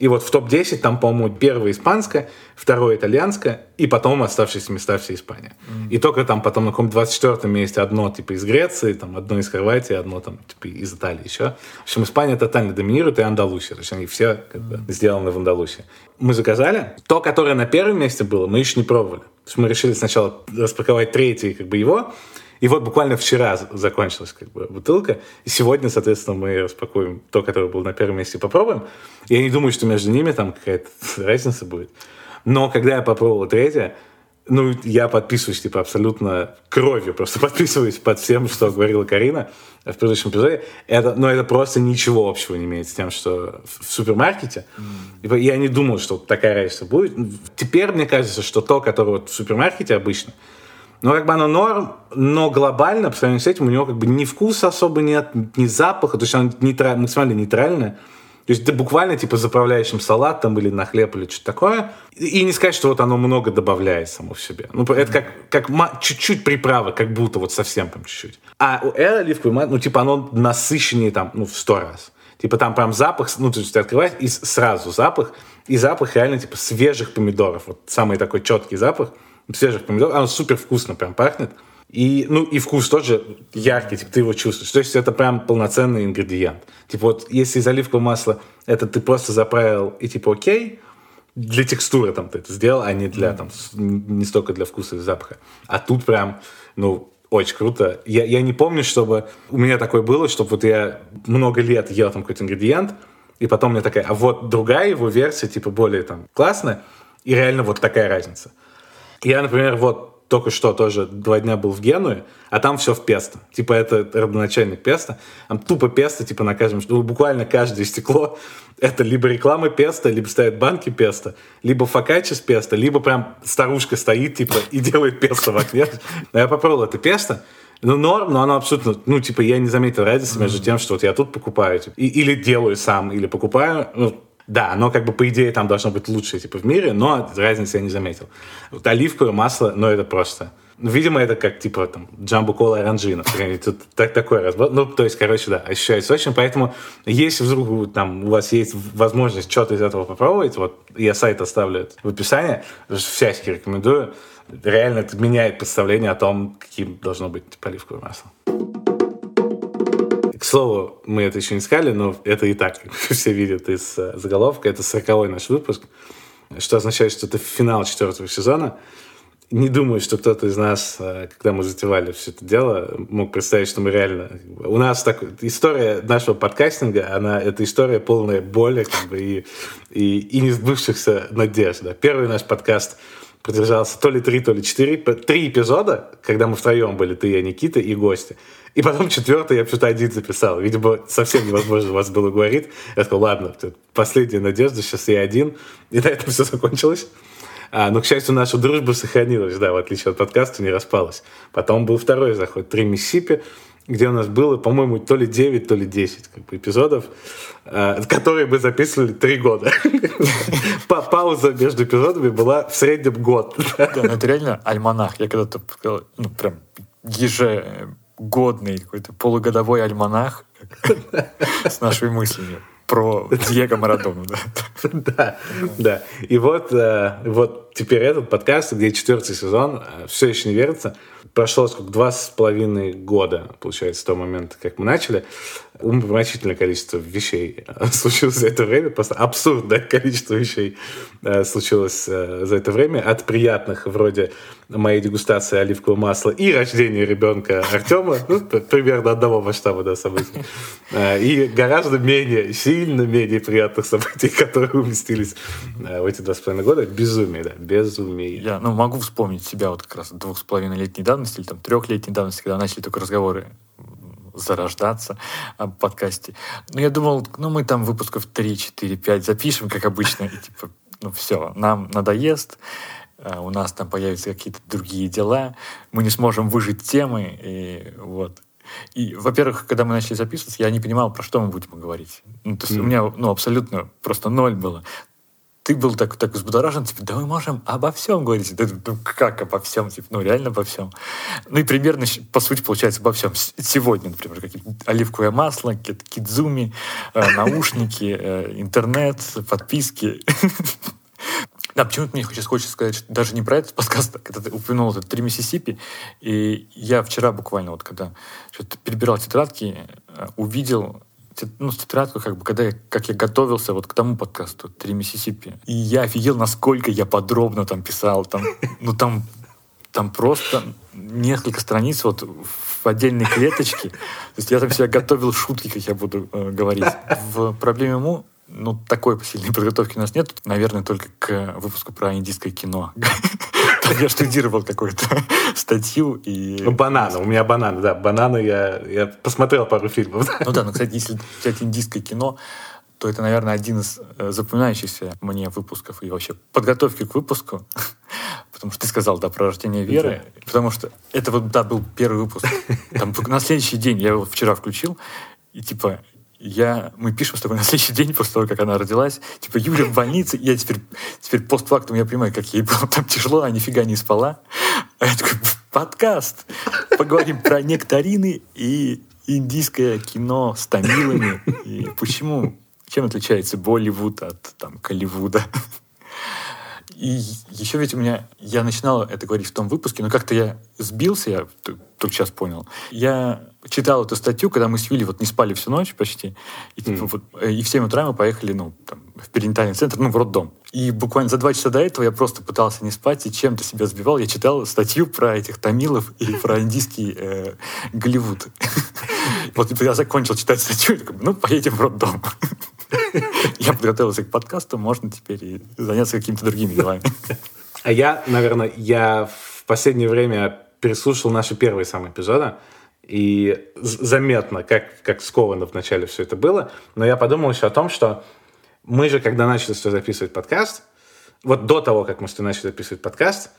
И вот в топ-10 там, по-моему, первое испанское, второе итальянское, и потом оставшиеся места все Испания. Mm. И только там потом на каком-то 24-м месте одно типа из Греции, там одно из Хорватии, одно там типа из Италии еще. В общем, Испания тотально доминирует, и Андалусия. То есть они все как бы, сделаны в Андалусии. Мы заказали. То, которое на первом месте было, мы еще не пробовали. То есть мы решили сначала распаковать третий, как бы его, и вот буквально вчера закончилась как бы бутылка, и сегодня, соответственно, мы распакуем то, которое было на первом месте, попробуем. Я не думаю, что между ними там какая-то <laughs> разница будет. Но когда я попробовал третье, ну, я подписываюсь, типа, абсолютно кровью, просто <laughs> подписываюсь под всем, что говорила Карина в предыдущем эпизоде. Это, но это просто ничего общего не имеет с тем, что в супермаркете. Mm. Я не думал, что такая разница будет. Теперь мне кажется, что то, которое вот в супермаркете обычно, ну, как бы оно норм, но глобально, по сравнению с этим, у него как бы ни вкуса особо нет, ни запаха, то есть оно нейтра... максимально нейтральное. То есть ты буквально типа заправляешь им салат там или на хлеб или что-то такое. И не сказать, что вот оно много добавляет само в себе. Ну, это как, как чуть-чуть приправы, как будто вот совсем там чуть-чуть. А у Эра оливковый мат, ну, типа оно насыщеннее там, ну, в сто раз. Типа там прям запах, ну, то есть ты открываешь, и сразу запах. И запах реально типа свежих помидоров. Вот самый такой четкий запах свежих помидоров. Оно супер вкусно прям пахнет. И, ну, и вкус тоже яркий, типа, ты его чувствуешь. То есть это прям полноценный ингредиент. Типа вот если из оливкового масла это ты просто заправил и типа окей, для текстуры там ты это сделал, а не для там, не столько для вкуса и запаха. А тут прям, ну, очень круто. Я, я не помню, чтобы у меня такое было, чтобы вот я много лет ел там какой-то ингредиент, и потом мне такая, а вот другая его версия, типа, более там классная, и реально вот такая разница. Я, например, вот только что тоже два дня был в Генуе, а там все в песто. Типа это родоначальник песто. Там тупо песто, типа на каждом, ну, буквально каждое стекло это либо реклама песто, либо стоят банки песто, либо фокаччи с песто, либо прям старушка стоит, типа, и делает песто в ответ. Но я попробовал это песто, ну, норм, но оно абсолютно, ну, типа, я не заметил разницы между тем, что вот я тут покупаю, типа, и, или делаю сам, или покупаю, ну, да, оно как бы по идее там должно быть лучшее типа в мире, но разницы я не заметил. Вот оливковое масло, ну это просто... Ну, видимо, это как типа там джамбо кола оранжина. Тут так, такой разбор. Ну, то есть, короче, да, ощущается очень. Поэтому, если вдруг там у вас есть возможность что-то из этого попробовать, вот я сайт оставлю в описании, всячески рекомендую. Реально это меняет представление о том, каким должно быть типа, оливковое масло. К слову, мы это еще не сказали, но это и так <laughs> все видят из э, заголовка. Это 40 наш выпуск, что означает, что это финал четвертого сезона. Не думаю, что кто-то из нас, э, когда мы затевали все это дело, мог представить, что мы реально... У нас так... История нашего подкастинга, она... Это история полная боли как бы, и, и, и несбывшихся надежд. Да. Первый наш подкаст продержался то ли три, то ли четыре. Три эпизода, когда мы втроем были, ты, я, Никита и гости. И потом четвертый я что-то один записал. Видимо, совсем невозможно вас было говорить. Я сказал, ладно, последняя надежда, сейчас я один. И на этом <laughs> все закончилось. А, но, к счастью, наша дружба сохранилась, да, в отличие от подкаста, не распалась. Потом был второй заход, «Три Миссипи», где у нас было, по-моему, то ли 9, то ли 10 как бы, эпизодов, э, которые мы записывали три года. <laughs> Пауза между эпизодами была в среднем год.
Да, ну это реально альманах. Я когда-то сказал, ну, прям еже годный какой-то полугодовой альманах <laughs> с нашими мыслями про Диего Марадону. Да, <laughs>
да. да. И вот, э, вот теперь этот подкаст, где четвертый сезон, э, все еще не верится, прошло сколько, два с половиной года, получается, с того момента, как мы начали. Умопомрачительное количество вещей э, <laughs> случилось за это время, просто абсурдное <laughs> количество вещей э, случилось за это время. От приятных, вроде моей дегустации оливкового масла и рождения ребенка Артема, <laughs> ну, примерно одного масштаба да, событий, и гораздо менее, сильно менее приятных событий, которые уместились в эти два с половиной года. Безумие, да, безумие.
Я ну, могу вспомнить себя вот как раз двух с половиной летней давности или там трехлетней давности, когда начали только разговоры зарождаться о подкасте. Но я думал, ну, мы там выпусков 3, 4, 5 запишем, как обычно, и типа, ну, все, нам надоест, а у нас там появятся какие-то другие дела, мы не сможем выжить темы, и вот. И, во-первых, когда мы начали записываться, я не понимал, про что мы будем говорить. Ну, то есть mm. у меня ну, абсолютно просто ноль было. Ты был так, так взбудоражен, типа, да мы можем обо всем говорить. Да, ну, как обо всем? Типа, ну, реально обо всем. Ну, и примерно, по сути, получается обо всем. Сегодня, например, какие оливковое масло, кидзуми, э, наушники, э, интернет, подписки. Да, почему-то мне сейчас хочется сказать, что даже не про этот подкаст, когда ты упомянул этот «Три Миссисипи», и я вчера буквально, вот когда что-то перебирал тетрадки, э, увидел ну, тетрадку, как бы, когда я, как я готовился вот к тому подкасту «Три Миссисипи». И я офигел, насколько я подробно там писал. Там, ну, там, там просто несколько страниц вот в отдельной клеточке. То есть я там себя готовил шутки, как я буду э, говорить. В «Проблеме Му» ну, такой сильной подготовки у нас нет. Наверное, только к выпуску про индийское кино. Я штудировал какую-то <laughs> статью и...
Ну, бананы. У меня бананы, да. Бананы я, я посмотрел пару фильмов.
Ну да, но, кстати, если взять индийское кино, то это, наверное, один из э, запоминающихся мне выпусков и вообще подготовки к выпуску. <laughs> Потому что ты сказал, да, про рождение Веры. Да. Потому что это вот, да, был первый выпуск. Там, на следующий день я его вчера включил, и типа я, мы пишем с тобой на следующий день после того, как она родилась. Типа, Юля в больнице. Я теперь, теперь постфактум я понимаю, как ей было там тяжело, а нифига не спала. А я такой, подкаст. Поговорим про нектарины и индийское кино с тамилами. И почему, чем отличается Болливуд от там, Колливуда. И еще ведь у меня, я начинал это говорить в том выпуске, но как-то я сбился, я только сейчас понял. Я читал эту статью, когда мы с Юлей вот не спали всю ночь почти, и, типа, mm. вот, э, и в 7 утра мы поехали, ну, там, в перинатальный центр, ну, в роддом. И буквально за два часа до этого я просто пытался не спать и чем-то себя сбивал. Я читал статью про этих тамилов и про индийский э, Голливуд. <laughs> Вот я закончил читать статью, ну, поедем в роддом. <laughs> Я подготовился к подкасту, можно теперь и заняться какими-то другими делами.
А я, наверное, я в последнее время переслушал наши первые самые эпизоды, и заметно, как, как скованно вначале все это было. Но я подумал еще о том, что мы же, когда начали записывать подкаст, вот до того, как мы с начали записывать подкаст,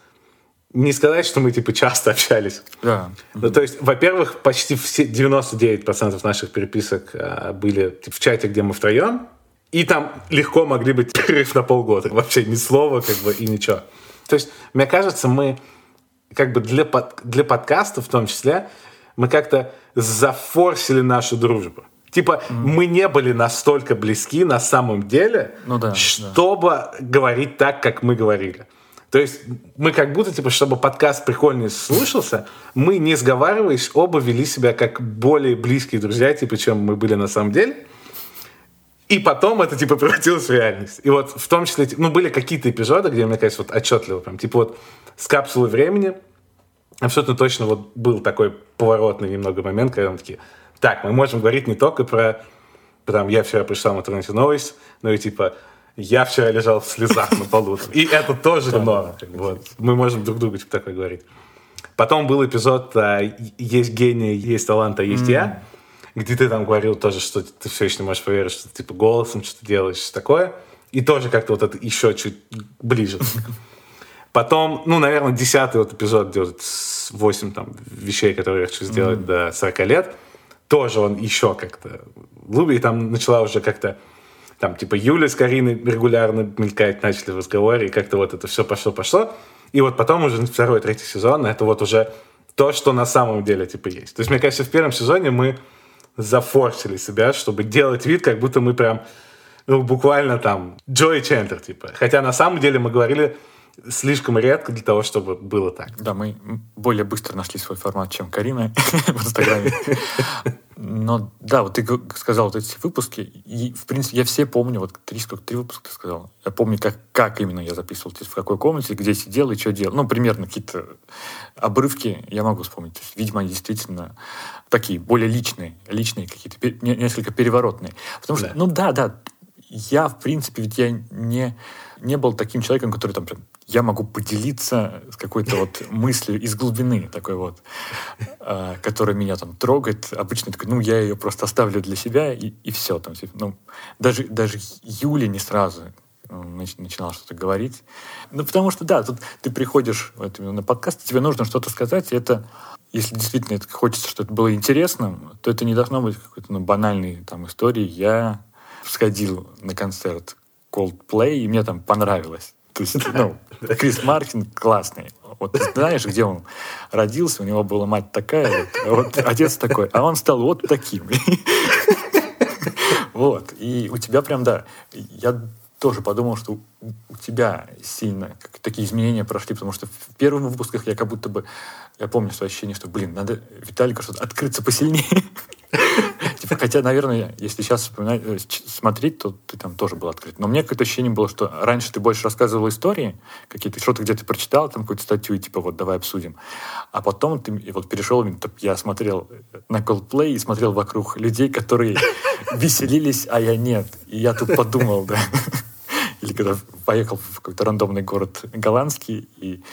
не сказать, что мы типа часто общались.
Да.
Ну, то есть, во-первых, почти все 99% наших переписок а, были типа, в чате, где мы втроем, и там легко могли быть перерыв на полгода. Вообще ни слова, как бы, и ничего. То есть, мне кажется, мы как бы для, под, для подкаста в том числе мы как-то зафорсили нашу дружбу. Типа, mm. мы не были настолько близки на самом деле,
ну, да,
чтобы да. говорить так, как мы говорили. То есть мы как будто, типа, чтобы подкаст прикольнее слушался, мы, не сговариваясь, оба вели себя как более близкие друзья, типа, чем мы были на самом деле. И потом это, типа, превратилось в реальность. И вот в том числе, ну, были какие-то эпизоды, где, мне кажется, вот отчетливо прям, типа, вот с капсулой времени – абсолютно точно вот был такой поворотный немного момент, когда мы такие, так, мы можем говорить не только про, там, я вчера прочитал в интернете новость, но и типа, я вчера лежал в слезах на полу. И это тоже норм. Вот. Мы можем друг другу типа такое говорить. Потом был эпизод а, «Есть гений, есть талант, а есть я», где ты там говорил тоже, что ты все еще не можешь поверить, что ты типа голосом что-то делаешь, такое. И тоже как-то вот это еще чуть ближе. Потом, ну, наверное, десятый вот эпизод, где вот 8 там, вещей, которые я хочу сделать mm-hmm. до 40 лет, тоже он еще как-то глубже, и там начала уже как-то там, типа, Юля с Кариной регулярно мелькать начали в разговоре, и как-то вот это все пошло-пошло. И вот потом уже второй, третий сезон, это вот уже то, что на самом деле, типа, есть. То есть, мне кажется, в первом сезоне мы зафорсили себя, чтобы делать вид, как будто мы прям, ну, буквально там, Джои Чентер, типа. Хотя на самом деле мы говорили слишком редко для того, чтобы было так.
Да, мы более быстро нашли свой формат, чем Карина <laughs> в Инстаграме. Но да, вот ты сказал вот эти выпуски, и, в принципе, я все помню, вот три, сколько, три выпуска ты сказал. Я помню, как, как именно я записывал, то есть в какой комнате, где сидел и что делал. Ну, примерно какие-то обрывки я могу вспомнить. То есть, видимо, они действительно такие, более личные, личные какие-то, несколько переворотные. Потому что, да. ну да, да, я, в принципе, ведь я не, не был таким человеком, который там прям я могу поделиться с какой-то вот <laughs> мыслью из глубины такой вот, э, которая меня там трогает. Обычно такой, ну, я ее просто оставлю для себя, и, и все. Там, типа, ну, даже, даже Юля не сразу э, начинала что-то говорить. Ну, потому что, да, тут ты приходишь вот, на подкаст, тебе нужно что-то сказать, и это, если действительно это хочется, чтобы это было интересным, то это не должно быть какой-то ну, банальной там истории. Я сходил на концерт Coldplay, и мне там понравилось. То есть, ну, Крис Мартин классный. Вот ты знаешь, где он родился, у него была мать такая, вот, вот отец такой, а он стал вот таким. Вот. И у тебя прям, да, я тоже подумал, что у тебя сильно такие изменения прошли, потому что в первых выпусках я как будто бы, я помню свое ощущение, что, блин, надо Виталику что-то открыться посильнее. <laughs> Типа, хотя, наверное, если сейчас вспоминать, э, смотреть, то ты там тоже был открыт. Но мне какое-то ощущение было, что раньше ты больше рассказывал истории, какие-то что-то где-то прочитал, там какую-то статью, и типа вот давай обсудим. А потом ты вот перешел, я смотрел на Coldplay и смотрел вокруг людей, которые <laughs> веселились, а я нет. И я тут подумал, да. <laughs> Или когда поехал в какой-то рандомный город голландский, и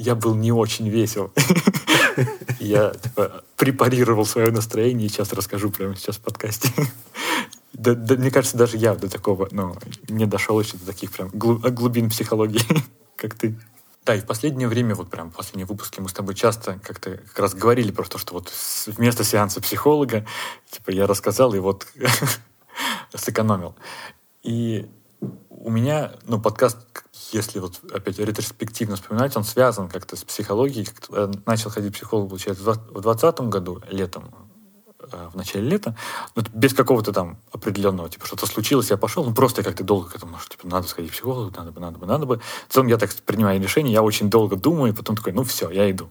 я был не очень весел. <laughs> Я типа, препарировал свое настроение, и сейчас расскажу прямо сейчас в подкасте. <laughs> Мне кажется, даже я до такого, ну, не дошел еще до таких прям глубин психологии, <laughs> как ты. Да, и в последнее время, вот прям в последние выпуски мы с тобой часто как-то как раз говорили про то, что вот вместо сеанса психолога, типа, я рассказал и вот сэкономил. И у меня, ну, подкаст, если вот опять ретроспективно вспоминать, он связан как-то с психологией. Я начал ходить к психологу, получается, в 2020 году, летом, э, в начале лета, ну, без какого-то там определенного, типа, что-то случилось, я пошел, ну, просто я как-то долго к этому, что, типа, надо сходить к психологу, надо бы, надо бы, надо бы. В целом я так принимаю решение, я очень долго думаю, и потом такой, ну, все, я иду,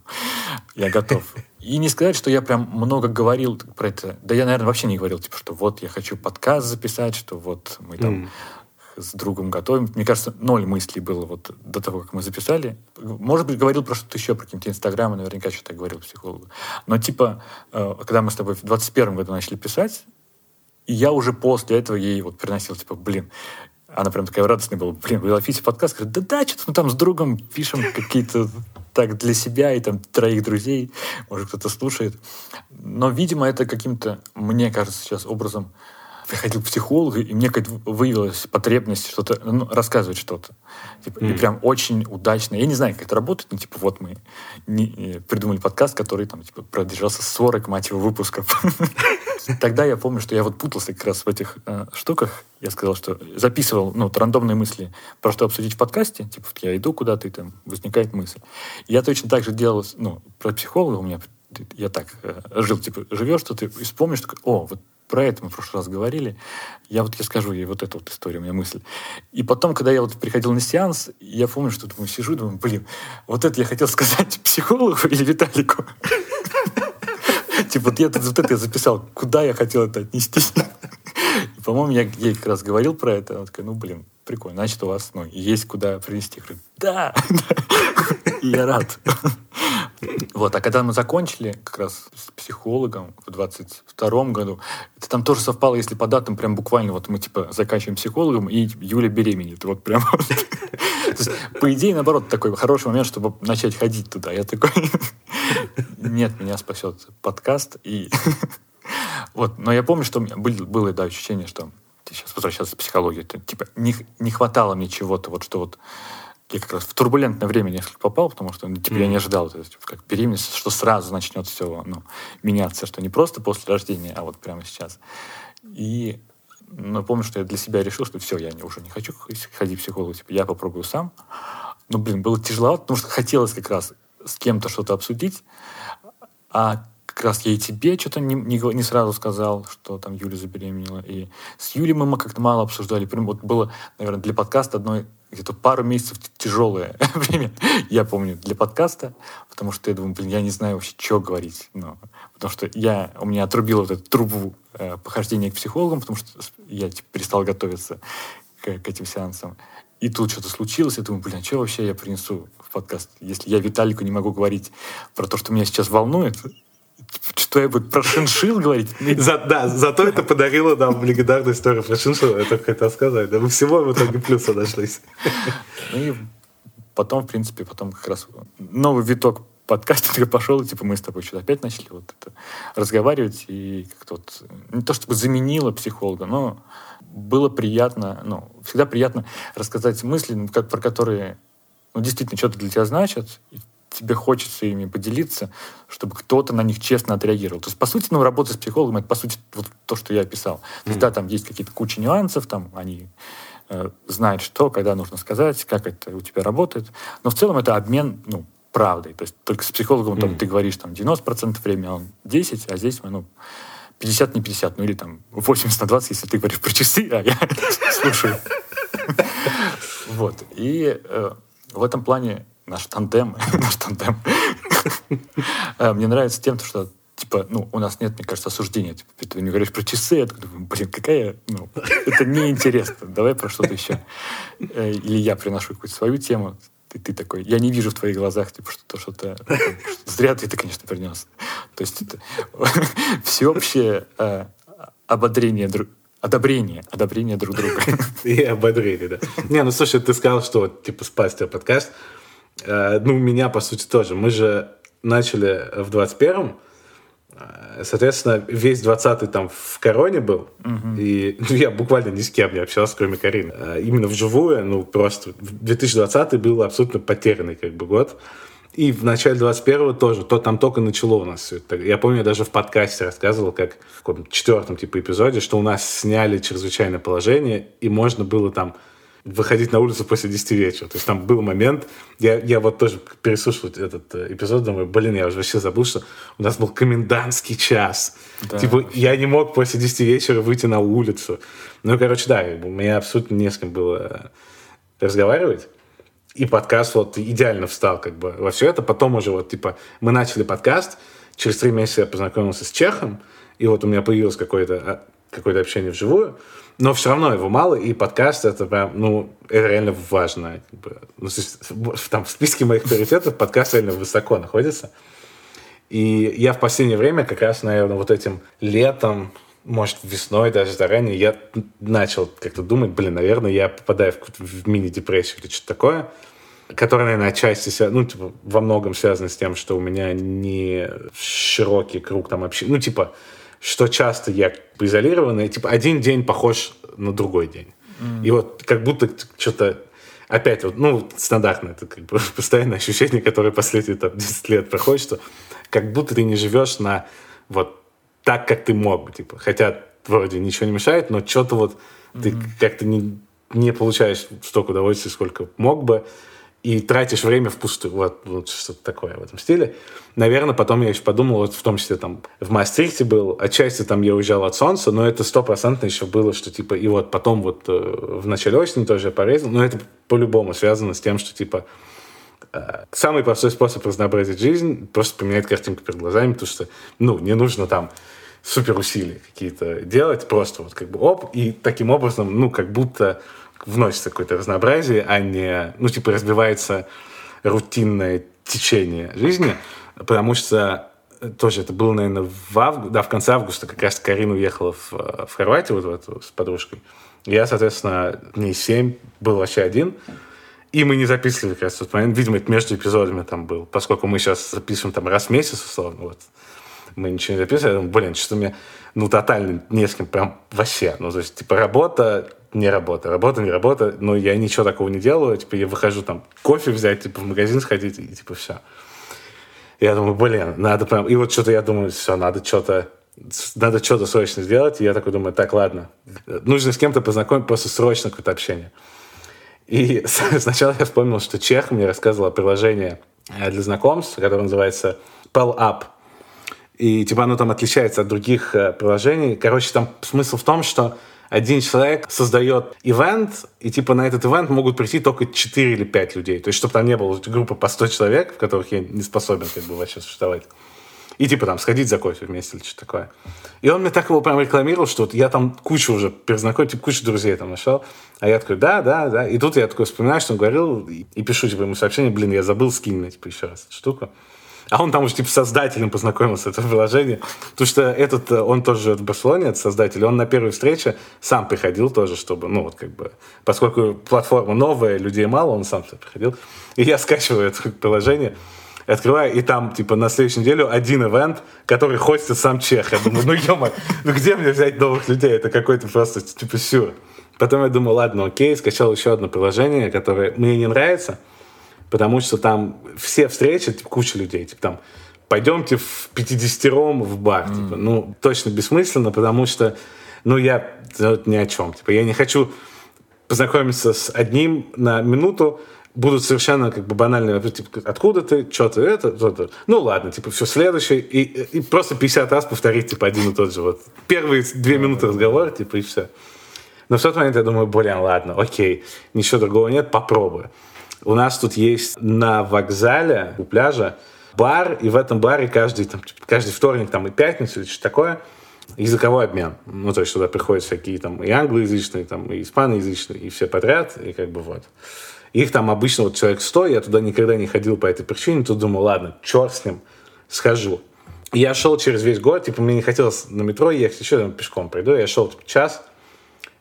я готов. И не сказать, что я прям много говорил про это. Да я, наверное, вообще не говорил, типа, что вот я хочу подкаст записать, что вот мы там mm с другом готовим. Мне кажется, ноль мыслей было вот до того, как мы записали. Может быть, говорил про что-то еще, про какие-то инстаграмы, наверняка что-то говорил психологу. Но типа, э, когда мы с тобой в 21 году начали писать, и я уже после этого ей вот приносил, типа, блин, она прям такая радостная была, блин, вы Афисе подкаст? Говорит, да да, что-то мы там с другом пишем какие-то так для себя и там троих друзей, может, кто-то слушает. Но, видимо, это каким-то, мне кажется, сейчас образом приходил к психологу, и мне как выявилась потребность что-то, ну, рассказывать что-то. Типа, mm. И прям очень удачно. Я не знаю, как это работает, но типа вот мы не, придумали подкаст, который там типа продержался 40, мать его, выпусков. <laughs> Тогда я помню, что я вот путался как раз в этих э, штуках. Я сказал, что записывал ну, рандомные мысли, про что обсудить в подкасте. Типа, я иду куда-то, и там возникает мысль. я точно так же делал, ну, про психолога у меня я так э, жил, типа, живешь, что ты и вспомнишь, такой, о, вот про это мы в прошлый раз говорили. Я вот я скажу ей вот эту вот историю, у меня мысль. И потом, когда я вот приходил на сеанс, я помню, что думаю, сижу и думаю, блин, вот это я хотел сказать <laughs> психологу или Виталику. <laughs> Типа, вот я вот это я записал, куда я хотел это отнести. <laughs> По-моему, я ей как раз говорил про это. Она такая, ну, блин, прикольно, значит, у вас ну, есть куда принести. Я говорю, да, я рад. Вот, а когда мы закончили как раз с психологом в 22 году, это там тоже совпало, если по датам, прям буквально вот мы типа заканчиваем психологом, и Юля беременеет. Вот прям По идее, наоборот, такой хороший момент, чтобы начать ходить туда. Я такой, нет, меня спасет подкаст. И <laughs> вот, но я помню, что было, да, ощущение, что сейчас возвращаться к психологии, типа не, не хватало мне чего-то, вот что вот я как раз в турбулентное время несколько попал, потому что ну, типа, mm. я не ожидал, то есть, как беременность, что сразу начнет все ну, меняться, что не просто после рождения, а вот прямо сейчас. И ну, помню, что я для себя решил, что все, я не, уже не хочу ходить к психологу, типа, я попробую сам. Но, блин, было тяжело, потому что хотелось как раз с кем-то что-то обсудить, а как раз я и тебе что-то не, не, не сразу сказал, что там Юля забеременела. И с Юлей мы как-то мало обсуждали. Прям вот было, наверное, для подкаста одной где-то пару месяцев тяжелое <laughs> время, я помню, для подкаста, потому что я думаю, блин, я не знаю вообще, что говорить. Но, потому что я, у меня отрубила вот эту трубу э, похождения к психологам, потому что я типа, перестал готовиться к, к этим сеансам. И тут что-то случилось, я думаю, блин, а что вообще я принесу в подкаст, если я Виталику не могу говорить про то, что меня сейчас волнует, что я буду про шиншил говорить?
За, да, зато это подарило нам легендарную историю про шиншил, я только хотел сказать. Да, мы всего в итоге плюса нашлись.
Ну и потом, в принципе, потом как раз новый виток подкастинга пошел, и типа мы с тобой что-то опять начали вот это разговаривать, и как-то вот, не то чтобы заменило психолога, но было приятно, ну, всегда приятно рассказать мысли, ну, как, про которые ну, действительно что-то для тебя значат, и тебе хочется ими поделиться, чтобы кто-то на них честно отреагировал. То есть, по сути, ну, работа с психологом, это, по сути, вот то, что я описал. То есть, да, там есть какие-то куча нюансов, там они э, знает, что, когда нужно сказать, как это у тебя работает. Но в целом это обмен, ну, правдой. То есть только с психологом mm. там, ты говоришь там 90% времени, а он 10, а здесь мы, ну, 50 не 50, ну или там 80 на 20, если ты говоришь про часы, а я <laughs> слушаю. <laughs> Вот. И э, в этом плане наш тандем, <laughs> наш тандем, э, мне нравится тем, что типа, ну, у нас нет, мне кажется, осуждения. Типа, ты не говоришь про часы, я такой блин, какая, ну, это неинтересно, давай про что-то еще. Э, или я приношу какую-то свою тему, ты, ты такой, я не вижу в твоих глазах, типа, что-то, что-то, зря ты это, конечно, принес. То есть это <laughs> всеобщее э, ободрение Одобрение, одобрение друг друга. <laughs>
И ободрение, да. Не, ну слушай, ты сказал, что типа спасти подкаст. Э, ну, меня, по сути, тоже. Мы же начали в 21-м, э, Соответственно, весь 20-й там в короне был. Угу. И <laughs> ну, я буквально ни с кем не общался, кроме Карины. Э, именно вживую, ну, просто 2020 был абсолютно потерянный как бы год. И в начале 21-го тоже, то там только начало у нас все это. Я помню, я даже в подкасте рассказывал, как в каком четвертом типа эпизоде, что у нас сняли чрезвычайное положение, и можно было там выходить на улицу после 10 вечера. То есть там был момент, я, я вот тоже переслушал этот э, эпизод, думаю, блин, я уже вообще забыл, что у нас был комендантский час. Да, типа я не мог после 10 вечера выйти на улицу. Ну, короче, да, у меня абсолютно не с кем было разговаривать и подкаст вот идеально встал как бы во все это. Потом уже вот, типа, мы начали подкаст, через три месяца я познакомился с Чехом, и вот у меня появилось какое-то а, какое общение вживую, но все равно его мало, и подкаст это прям, ну, это реально важно. Ну, там в списке моих приоритетов подкаст реально высоко находится. И я в последнее время как раз, наверное, вот этим летом, может, весной даже заранее, я начал как-то думать, блин, наверное, я попадаю в, в мини-депрессию или что-то такое которая, наверное, отчасти, ну, типа, во многом связана с тем, что у меня не широкий круг там общения. Ну, типа, что часто я изолированный, типа, один день похож на другой день. Mm. И вот как будто что-то опять вот, ну, стандартно, это как бы <laughs> постоянное ощущение, которое последние там 10 лет проходит, что как будто ты не живешь на вот так, как ты мог бы, типа. Хотя вроде ничего не мешает, но что-то вот mm-hmm. ты как-то не, не получаешь столько удовольствия, сколько мог бы и тратишь время впустую. Вот, вот что-то такое в этом стиле. Наверное, потом я еще подумал, вот в том числе там в Мастрихте был, отчасти там я уезжал от солнца, но это стопроцентно еще было, что типа, и вот потом вот э, в начале осени тоже я порезал, но это по-любому связано с тем, что типа э, самый простой способ разнообразить жизнь просто поменять картинку перед глазами, потому что, ну, не нужно там супер усилия какие-то делать, просто вот как бы оп, и таким образом, ну, как будто вносится какое-то разнообразие, а не, ну, типа, разбивается рутинное течение жизни, потому что тоже это было, наверное, в августе, да, в конце августа как раз Карина уехала в, в Хорватию вот в эту, с подружкой. Я, соответственно, дней семь был вообще один. И мы не записывали как раз тот момент. Видимо, это между эпизодами там был. Поскольку мы сейчас записываем там раз в месяц, условно, вот. Мы ничего не записывали. Я думаю, блин, что мне, ну, тотально не с кем прям вообще. Ну, то есть, типа, работа, не работа, работа, не работа, но я ничего такого не делаю, типа я выхожу там кофе взять, типа в магазин сходить и типа все. Я думаю, блин, надо прям, и вот что-то я думаю, все, надо что-то, надо что-то срочно сделать, и я такой думаю, так, ладно, нужно с кем-то познакомить, просто срочно какое-то общение. И <laughs> сначала я вспомнил, что Чех мне рассказывал о приложении э, для знакомств, которое называется Pell Up. И типа оно там отличается от других э, приложений. Короче, там смысл в том, что один человек создает ивент, и типа на этот ивент могут прийти только 4 или 5 людей. То есть, чтобы там не было группы по 100 человек, в которых я не способен как бы вообще существовать. И типа там сходить за кофе вместе или что-то такое. И он мне так его прям рекламировал, что вот я там кучу уже перезнакомил, типа, кучу друзей там нашел. А я такой, да, да, да. И тут я такой вспоминаю, что он говорил, и, и пишу типа ему сообщение, блин, я забыл, скинь мне типа еще раз эту штуку. А он там уже типа создателем познакомился этого приложения. Потому что этот, э, он тоже живет в Барселоне, этот создатель, он на первой встрече сам приходил тоже, чтобы, ну вот как бы, поскольку платформа новая, людей мало, он сам приходил. И я скачиваю это приложение, открываю, и там, типа, на следующую неделю один ивент, который хостит сам Чех. Я думаю, ну, ё ну где мне взять новых людей? Это какой-то просто, типа, сюр. Потом я думаю, ладно, окей, скачал еще одно приложение, которое мне не нравится, потому что там все встречи, типа, куча людей, типа там пойдемте в 50-ром в бар. Mm. Типа, ну, точно бессмысленно, потому что, ну, я ну, ни о чем. Типа, я не хочу познакомиться с одним на минуту, будут совершенно как бы банальные вопросы, типа, откуда ты, что ты, это, то-то. Ну ладно, типа, все, следующий. И, и просто 50 раз повторить, типа, один и тот же. Вот. Первые две минуты разговора, типа, и все. Но в тот момент я думаю, блин, ладно, окей, ничего другого нет, попробую. У нас тут есть на вокзале у пляжа бар, и в этом баре каждый, там, типа, каждый вторник там, и пятницу или что такое языковой обмен. Ну, то есть туда приходят всякие там и англоязычные, там, и испаноязычные, и все подряд, и как бы вот. Их там обычно вот человек 100, я туда никогда не ходил по этой причине, тут думал, ладно, черт с ним, схожу. Я шел через весь город, типа, мне не хотелось на метро ехать, еще там пешком приду, я шел типа, час,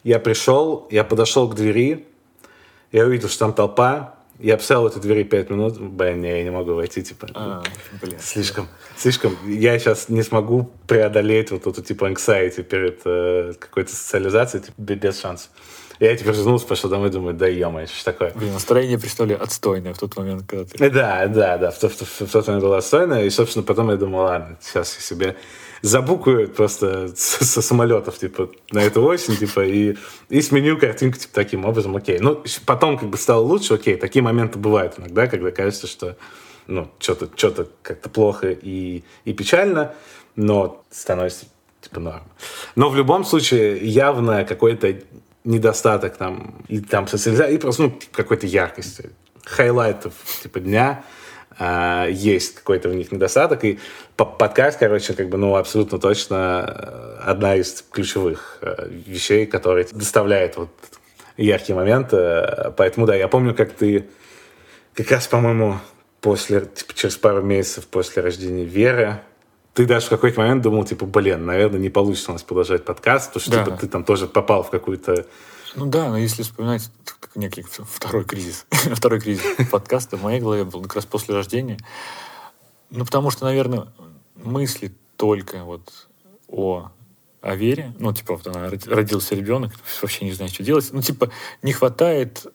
я пришел, я подошел к двери, я увидел, что там толпа, я писал в этой двери пять минут, блин, не, я не могу войти, типа, а, блин. слишком, слишком, я сейчас не смогу преодолеть вот эту, типа, anxiety перед э, какой-то социализацией, типа, без шансов. Я теперь вернулся, пошел домой, думаю, да ё что такое.
Блин, настроение представили отстойное в тот момент, когда
ты... Да, да, да, в, в, в, в тот момент было отстойное, и, собственно, потом я думал, ладно, сейчас я себе забукаю просто со, со самолетов, типа, на эту осень, типа, и, и сменю картинку, типа, таким образом, окей. Ну, потом как бы стало лучше, окей, такие моменты бывают иногда, когда кажется, что, ну, что-то что как-то плохо и, и печально, но становится, типа, норм. Но в любом случае явно какой-то недостаток там, и там социализации, и просто ну, какой-то яркости, highlight ов типа дня, э, есть какой-то в них недостаток, и подкаст, короче, как бы, ну, абсолютно точно э, одна из ключевых э, вещей, которые доставляет вот яркий момент, поэтому, да, я помню, как ты как раз, по-моему, после, типа, через пару месяцев после рождения Веры, ты даже в какой-то момент думал, типа, блин, наверное, не получится у нас продолжать подкаст, потому что да. типа, ты там тоже попал в какую-то...
Ну да, но если вспоминать некий второй кризис, <laughs> второй кризис подкаста в моей голове был как раз после рождения. Ну, потому что, наверное, мысли только вот о о вере, ну, типа, вот она родился ребенок, вообще не знаю, что делать. Ну, типа, не хватает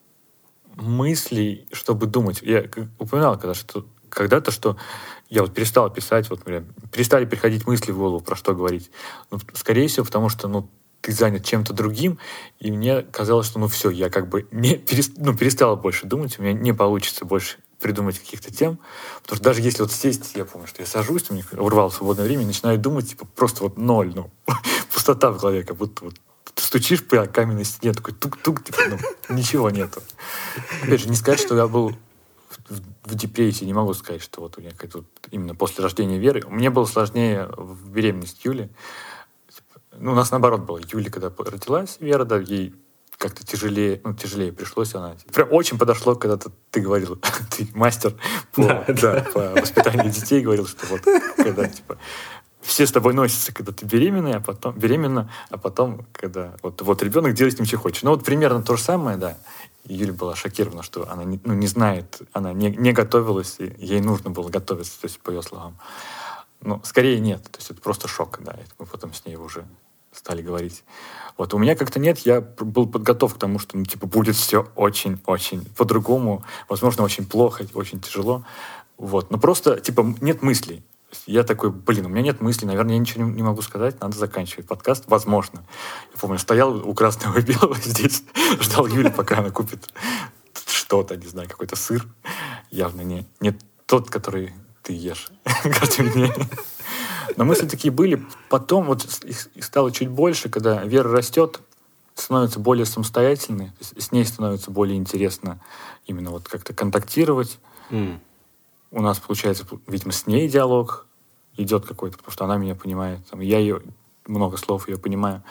мыслей, чтобы думать. Я упоминал когда что когда-то, что я вот перестал писать, вот, например, перестали приходить мысли в голову, про что говорить. Ну, скорее всего, потому что, ну, ты занят чем-то другим, и мне казалось, что, ну, все, я как бы не перест... ну, перестал больше думать, у меня не получится больше придумать каких-то тем, потому что даже если вот сесть, я помню, что я сажусь, у меня урвал свободное время, и начинаю думать, типа, просто вот ноль, ну, <laughs> пустота в голове, как будто вот ты стучишь по каменной стене, такой тук-тук, типа, ну, ничего нету. Опять же, не сказать, что я был в депрессии, не могу сказать, что вот у меня как-то именно после рождения Веры. Мне было сложнее в беременность Юли. Ну, у нас наоборот было. Юля, когда родилась, Вера, да, ей как-то тяжелее, ну, тяжелее пришлось она. Прям очень подошло, когда ты, ты говорил, <laughs> ты мастер по, да, да, по воспитанию детей, говорил, что вот, когда, типа, все с тобой носятся, когда ты беременная, а потом беременна, а потом, когда вот, вот ребенок делает с ним, что хочет. Ну, вот примерно то же самое, да. Юля была шокирована, что она не, ну, не знает, она не, не готовилась, и ей нужно было готовиться, то есть по ее словам. Но скорее нет, то есть это просто шок, да, это мы потом с ней уже стали говорить. Вот у меня как-то нет, я был подготов к тому, что, ну, типа, будет все очень-очень по-другому, возможно, очень плохо, очень тяжело, вот, но просто, типа, нет мыслей, я такой, блин, у меня нет мыслей, наверное, я ничего не, могу сказать, надо заканчивать подкаст, возможно. Я помню, стоял у красного и <laughs> белого здесь, ждал Юли, пока она купит что-то, не знаю, какой-то сыр. Явно не, не тот, который ты ешь <laughs> каждый день. Но мысли такие были. Потом вот их стало чуть больше, когда вера растет, становится более самостоятельной, с ней становится более интересно именно вот как-то контактировать. Mm у нас получается, видимо, с ней диалог идет какой-то, потому что она меня понимает, там, я ее много слов ее понимаю.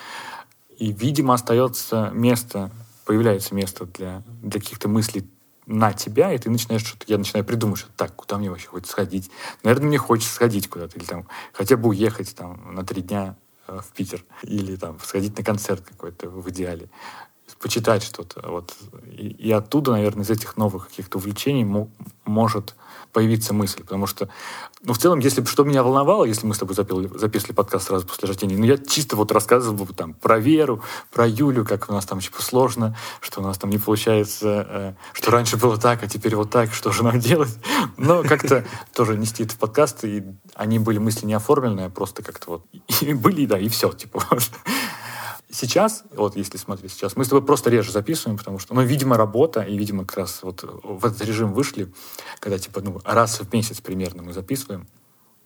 И, видимо, остается место, появляется место для, для каких-то мыслей на тебя, и ты начинаешь что-то, я начинаю придумывать, что так, куда мне вообще хочется сходить? Наверное, мне хочется сходить куда-то, или там хотя бы уехать там на три дня э, в Питер, или там сходить на концерт какой-то в идеале, почитать что-то. Вот. И, и оттуда, наверное, из этих новых каких-то увлечений может появиться мысль. Потому что, ну, в целом, если бы что меня волновало, если мы с тобой запили, записывали подкаст сразу после рождения, ну, я чисто вот рассказывал бы там про Веру, про Юлю, как у нас там типа сложно, что у нас там не получается, э, что раньше было так, а теперь вот так, что же нам делать? Но как-то тоже нести это в подкаст, и они были мысли не оформленные, а просто как-то вот и были, да, и все, типа. Сейчас, вот если смотреть сейчас, мы с тобой просто реже записываем, потому что, ну, видимо, работа, и, видимо, как раз вот в этот режим вышли, когда, типа, ну, раз в месяц примерно мы записываем,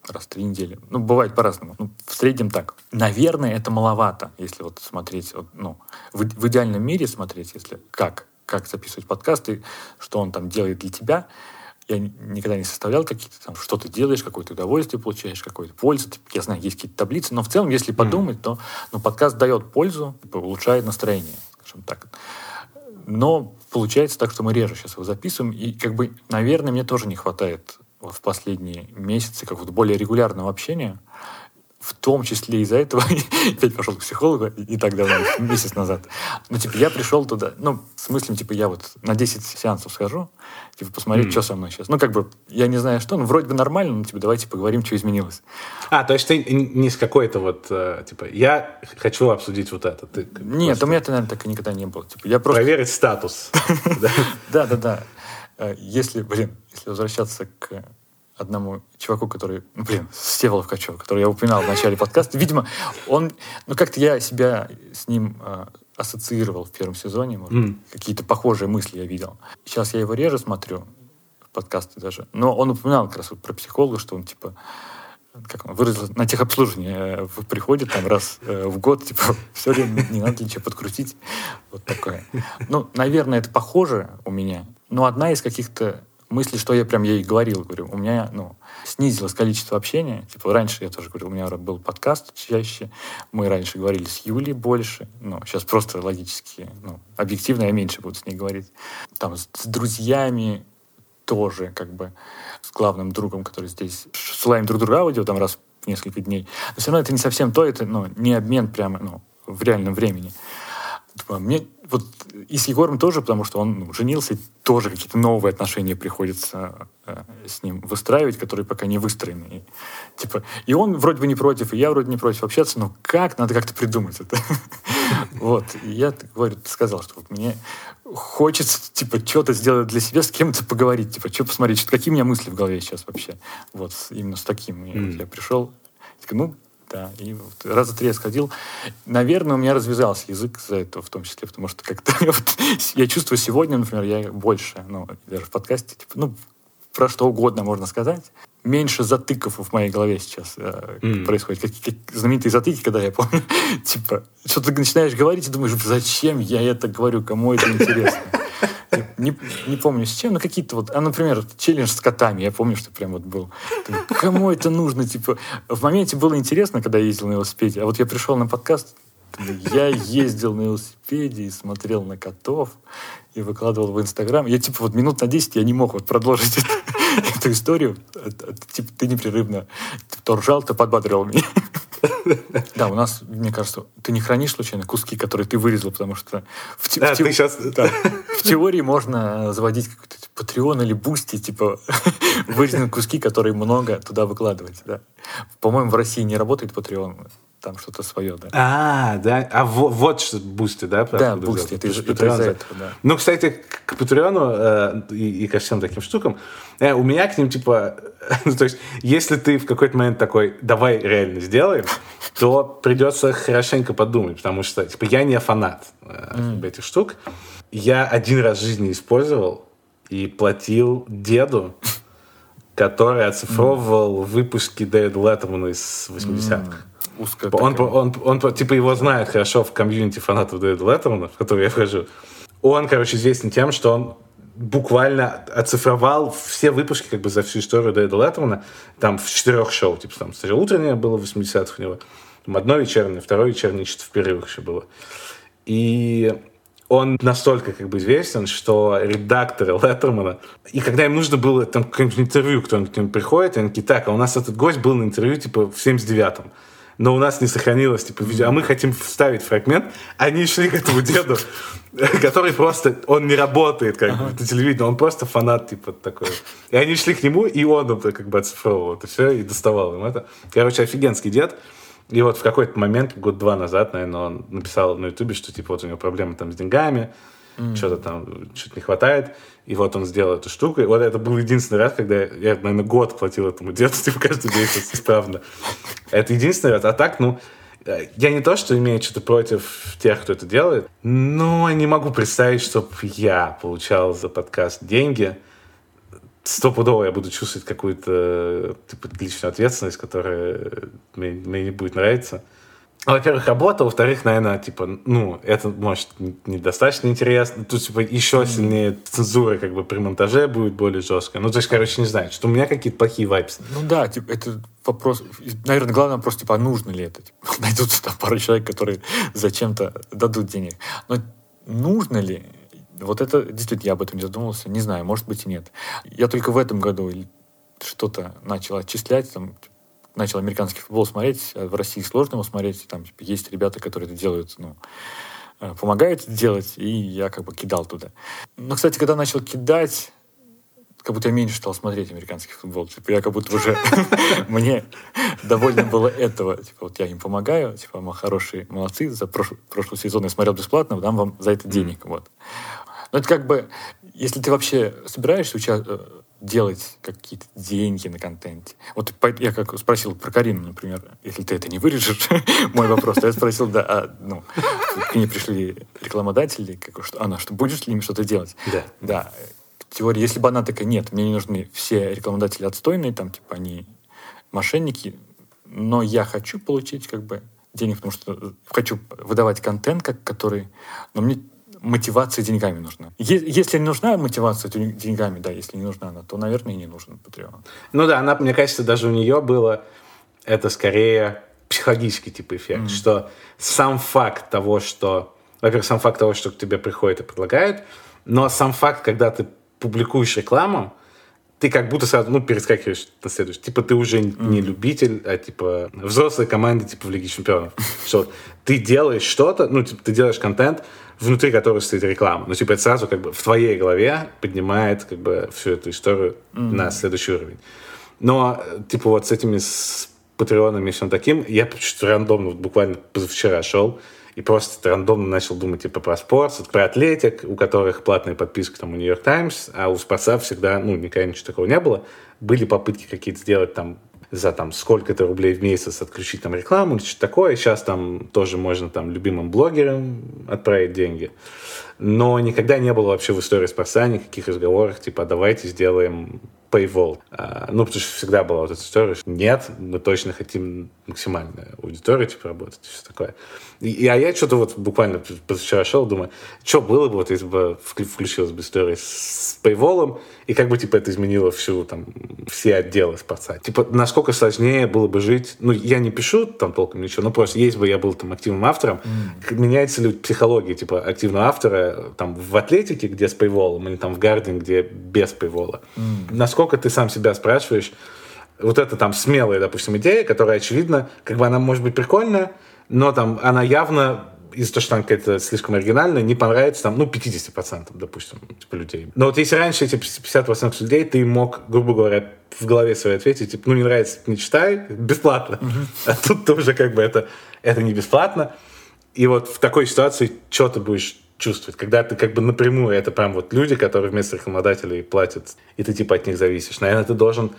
раз в три недели. Ну, бывает по-разному. Ну, в среднем так. Наверное, это маловато, если вот смотреть, вот, ну, в, в идеальном мире смотреть, если как, как записывать подкасты, что он там делает для тебя, я никогда не составлял какие-то там, что ты делаешь, какое-то удовольствие получаешь, какую-то пользу. Я знаю, есть какие-то таблицы, но в целом, если подумать, mm. то ну, подкаст дает пользу, типа, улучшает настроение, скажем так. Но получается так, что мы реже сейчас его записываем, и как бы, наверное, мне тоже не хватает вот в последние месяцы как вот более регулярного общения в том числе из-за этого <laughs> опять пошел к психологу и так давно, месяц назад. Ну, типа, я пришел туда, ну, с мыслью, типа, я вот на 10 сеансов схожу, типа, посмотреть, mm. что со мной сейчас. Ну, как бы, я не знаю, что, ну, вроде бы нормально, но, типа, давайте поговорим, что изменилось.
А, то есть ты не с какой-то вот, э, типа, я хочу обсудить вот это. Ты
Нет, просто... у меня это, наверное, так и никогда не было. Типа, я просто...
Проверить статус. <laughs>
Да-да-да. Э, если, блин, если возвращаться к одному чуваку, который, ну, блин, Стеволов Качев, который я упоминал в начале подкаста. Видимо, он, ну, как-то я себя с ним э, ассоциировал в первом сезоне, может, mm. какие-то похожие мысли я видел. Сейчас я его реже смотрю, подкасты даже, но он упоминал как раз вот про психолога, что он, типа, как он выразил, на техобслуживание э, приходит там раз э, в год, типа, <laughs> все время не надо ничего подкрутить. Вот такое. Ну, наверное, это похоже у меня, но одна из каких-то мысли, что я прям ей говорил, говорю, у меня, ну, снизилось количество общения. Типа, раньше я тоже говорил, у меня был подкаст чаще, мы раньше говорили с Юлей больше, ну, сейчас просто логически, ну, объективно я меньше буду с ней говорить. Там с, с друзьями тоже, как бы, с главным другом, который здесь, ссылаем друг друга аудио там раз в несколько дней. Но все равно это не совсем то, это, ну, не обмен прямо, ну, в реальном времени. Мне вот и с Егором тоже, потому что он ну, женился, тоже какие-то новые отношения приходится э, с ним выстраивать, которые пока не выстроены. И, типа, и он вроде бы не против, и я вроде не против общаться, но как? Надо как-то придумать это. <laughs> Вот. Я, говорю, сказал, что мне хочется, типа, что-то сделать для себя, с кем-то поговорить, типа, что посмотреть, какие у меня мысли в голове сейчас вообще. Вот, именно с таким. Я пришел, ну, да, и вот раза три я сходил. Наверное, у меня развязался язык за это, в том числе, потому что как-то <laughs> вот, я чувствую сегодня, например, я больше, ну, даже в подкасте, типа, ну, про что угодно можно сказать. Меньше затыков в моей голове сейчас э, mm. происходит. Как, как знаменитые затыки, когда я помню, <laughs> типа, что ты начинаешь говорить и думаешь, зачем я это говорю, кому это интересно. Не, не помню с чем, но какие-то вот, а, например, челлендж с котами, я помню, что прям вот был. Кому это нужно? Типа, в моменте было интересно, когда я ездил на велосипеде, а вот я пришел на подкаст, я ездил на велосипеде и смотрел на котов и выкладывал в Инстаграм. Я типа вот минут на 10 я не мог вот продолжить <laughs> эту, историю. Типа ты непрерывно то ржал, то подбадривал меня. Да, у нас, мне кажется, ты не хранишь случайно куски, которые ты вырезал, потому что в, те, да, в, те, сейчас... да, в теории можно заводить какой-то Patreon или Boosty, типа <laughs> вырезанные куски, которые много туда выкладывать. Да. По-моему, в России не работает Patreon там что-то свое, да.
А, да. А вот, вот что Boosty, да?
Да, Boosty, это, из, это из этого, да.
Ну, кстати, к Патреону э, и, и ко всем таким штукам, э, у меня к ним, типа, <laughs> ну, то есть, если ты в какой-то момент такой, давай реально сделаем, то придется хорошенько подумать, потому что, типа, я не фанат э, mm. этих штук. Я один раз в жизни использовал и платил деду, который оцифровывал mm. выпуски Дэвида Леттемана из 80-х. Mm узкая он, он, он, он, типа, его знает хорошо в комьюнити фанатов Дэвида Леттермана, в который я вхожу. Он, короче, известен тем, что он буквально оцифровал все выпуски как бы за всю историю Дэвида Леттермана, там в четырех шоу, типа там сначала утреннее было в 80-х у него, там одно вечернее, второе вечернее, что-то в перерывах еще было. И он настолько как бы известен, что редакторы Леттермана, и когда им нужно было там какое-нибудь интервью, кто-нибудь к ним приходит, они такие, так, а у нас этот гость был на интервью типа в 79-м но у нас не сохранилось типа видео, а мы хотим вставить фрагмент. Они шли к этому деду, <laughs> который просто, он не работает как бы на телевидении, он просто фанат типа такой. И они шли к нему, и он это как бы оцифровывал это все и доставал им это. Короче, офигенский дед. И вот в какой-то момент, год-два назад, наверное, он написал на ютубе, что типа вот у него проблемы там с деньгами, mm. что-то там, что-то не хватает. И вот он сделал эту штуку. И вот это был единственный раз, когда я, наверное, год платил этому деду, <laughs> типа, каждый месяц исправно. Это единственный раз. А так, ну, Э, я не то, что имею что-то против тех, кто это делает, но не могу представить, чтобы я получал за подкаст деньги. Стопудово я буду чувствовать какую-то типа, личную ответственность, которая мне, мне не будет нравиться. Во-первых, работа, во-вторых, наверное, типа, ну, это может недостаточно интересно. Тут, типа, еще сильнее цензура, как бы, при монтаже будет более жесткая. Ну, то есть, короче, не знаю, что у меня какие-то плохие вайпсы.
Ну да, типа, это вопрос, наверное, главный вопрос, типа, а нужно ли это? Типа, <laughs> найдутся там пару человек, которые зачем-то дадут денег. Но нужно ли? Вот это, действительно, я об этом не задумывался. Не знаю, может быть и нет. Я только в этом году что-то начал отчислять, там, начал американский футбол смотреть, а в России сложно его смотреть, там типа, есть ребята, которые это делают, ну, э, помогают это делать, и я как бы кидал туда. Но, кстати, когда начал кидать, как будто я меньше стал смотреть американский футбол. Типа, я как будто уже... <laughs> Мне довольно было этого. Типа, вот я им помогаю, типа, мы хорошие, молодцы. За прошлый, прошлый сезон я смотрел бесплатно, дам вам за это денег. Вот. Но это как бы, если ты вообще собираешься участвовать э, делать какие-то деньги на контенте. Вот я как спросил про Карину, например, если ты это не вырежешь, <laughs> мой вопрос, я спросил, да, а, ну, к ней пришли рекламодатели, как, что, она, что будешь ли им что-то делать?
Да.
Да. Теория, если бы она такая, нет, мне не нужны все рекламодатели отстойные, там, типа, они мошенники, но я хочу получить, как бы, денег, потому что хочу выдавать контент, как, который... Но мне мотивация деньгами нужна. Если не нужна мотивация деньгами, да, если не нужна она, то, наверное, и не нужен Patreon.
Ну да, она, мне кажется, даже у нее было это скорее психологический тип эффект, mm-hmm. что сам факт того, что, во-первых, сам факт того, что к тебе приходят и предлагают, но сам факт, когда ты публикуешь рекламу, ты как будто сразу, ну, перескакиваешь на следующий. Типа ты уже mm. не любитель, а типа взрослая команда типа в Лиге Чемпионов. Что ты делаешь что-то, ну, типа ты делаешь контент, внутри которого стоит реклама. Ну, типа, это сразу как бы в твоей голове поднимает как бы всю эту историю mm-hmm. на следующий уровень. Но, типа, вот с этими с патреонами и всем таким, я что рандомно, вот буквально позавчера шел, и просто рандомно начал думать типа про спорт, про атлетик, у которых платная подписка там у Нью-Йорк Таймс, а у спортсменов всегда, ну, никогда ничего такого не было. Были попытки какие-то сделать там за там сколько-то рублей в месяц отключить там рекламу или что-то такое. Сейчас там тоже можно там любимым блогерам отправить деньги. Но никогда не было вообще в истории спорта никаких разговоров, типа, давайте сделаем paywall. А, ну, потому что всегда была вот эта история, что нет, мы точно хотим максимальную аудиторию, типа, работать, и все такое. И, и, а я что-то вот буквально позавчера шел, думаю, что было бы, вот, если бы включилась бы история с paywall, и как бы, типа, это изменило всю, там, все отделы спорта. Типа, насколько сложнее было бы жить, ну, я не пишу там толком ничего, но просто если бы я был там активным автором, mm. меняется ли психология, типа, активного автора, там, в атлетике, где с paywall, или там в гардинг, где без paywall. Mm. Насколько ты сам себя спрашиваешь, вот это там смелая, допустим, идея, которая, очевидно, как бы она может быть прикольная, но там она явно из-за того, что она какая-то слишком оригинальная, не понравится там, ну, 50%, допустим, типа, людей. Но вот если раньше эти 50% людей, ты мог, грубо говоря, в голове своей ответить, типа, ну, не нравится, не читай, бесплатно. А тут тоже как бы это, это не бесплатно. И вот в такой ситуации что ты будешь чувствовать, когда ты как бы напрямую, это прям вот люди, которые вместо рекламодателей платят, и ты типа от них зависишь. Наверное, ты должен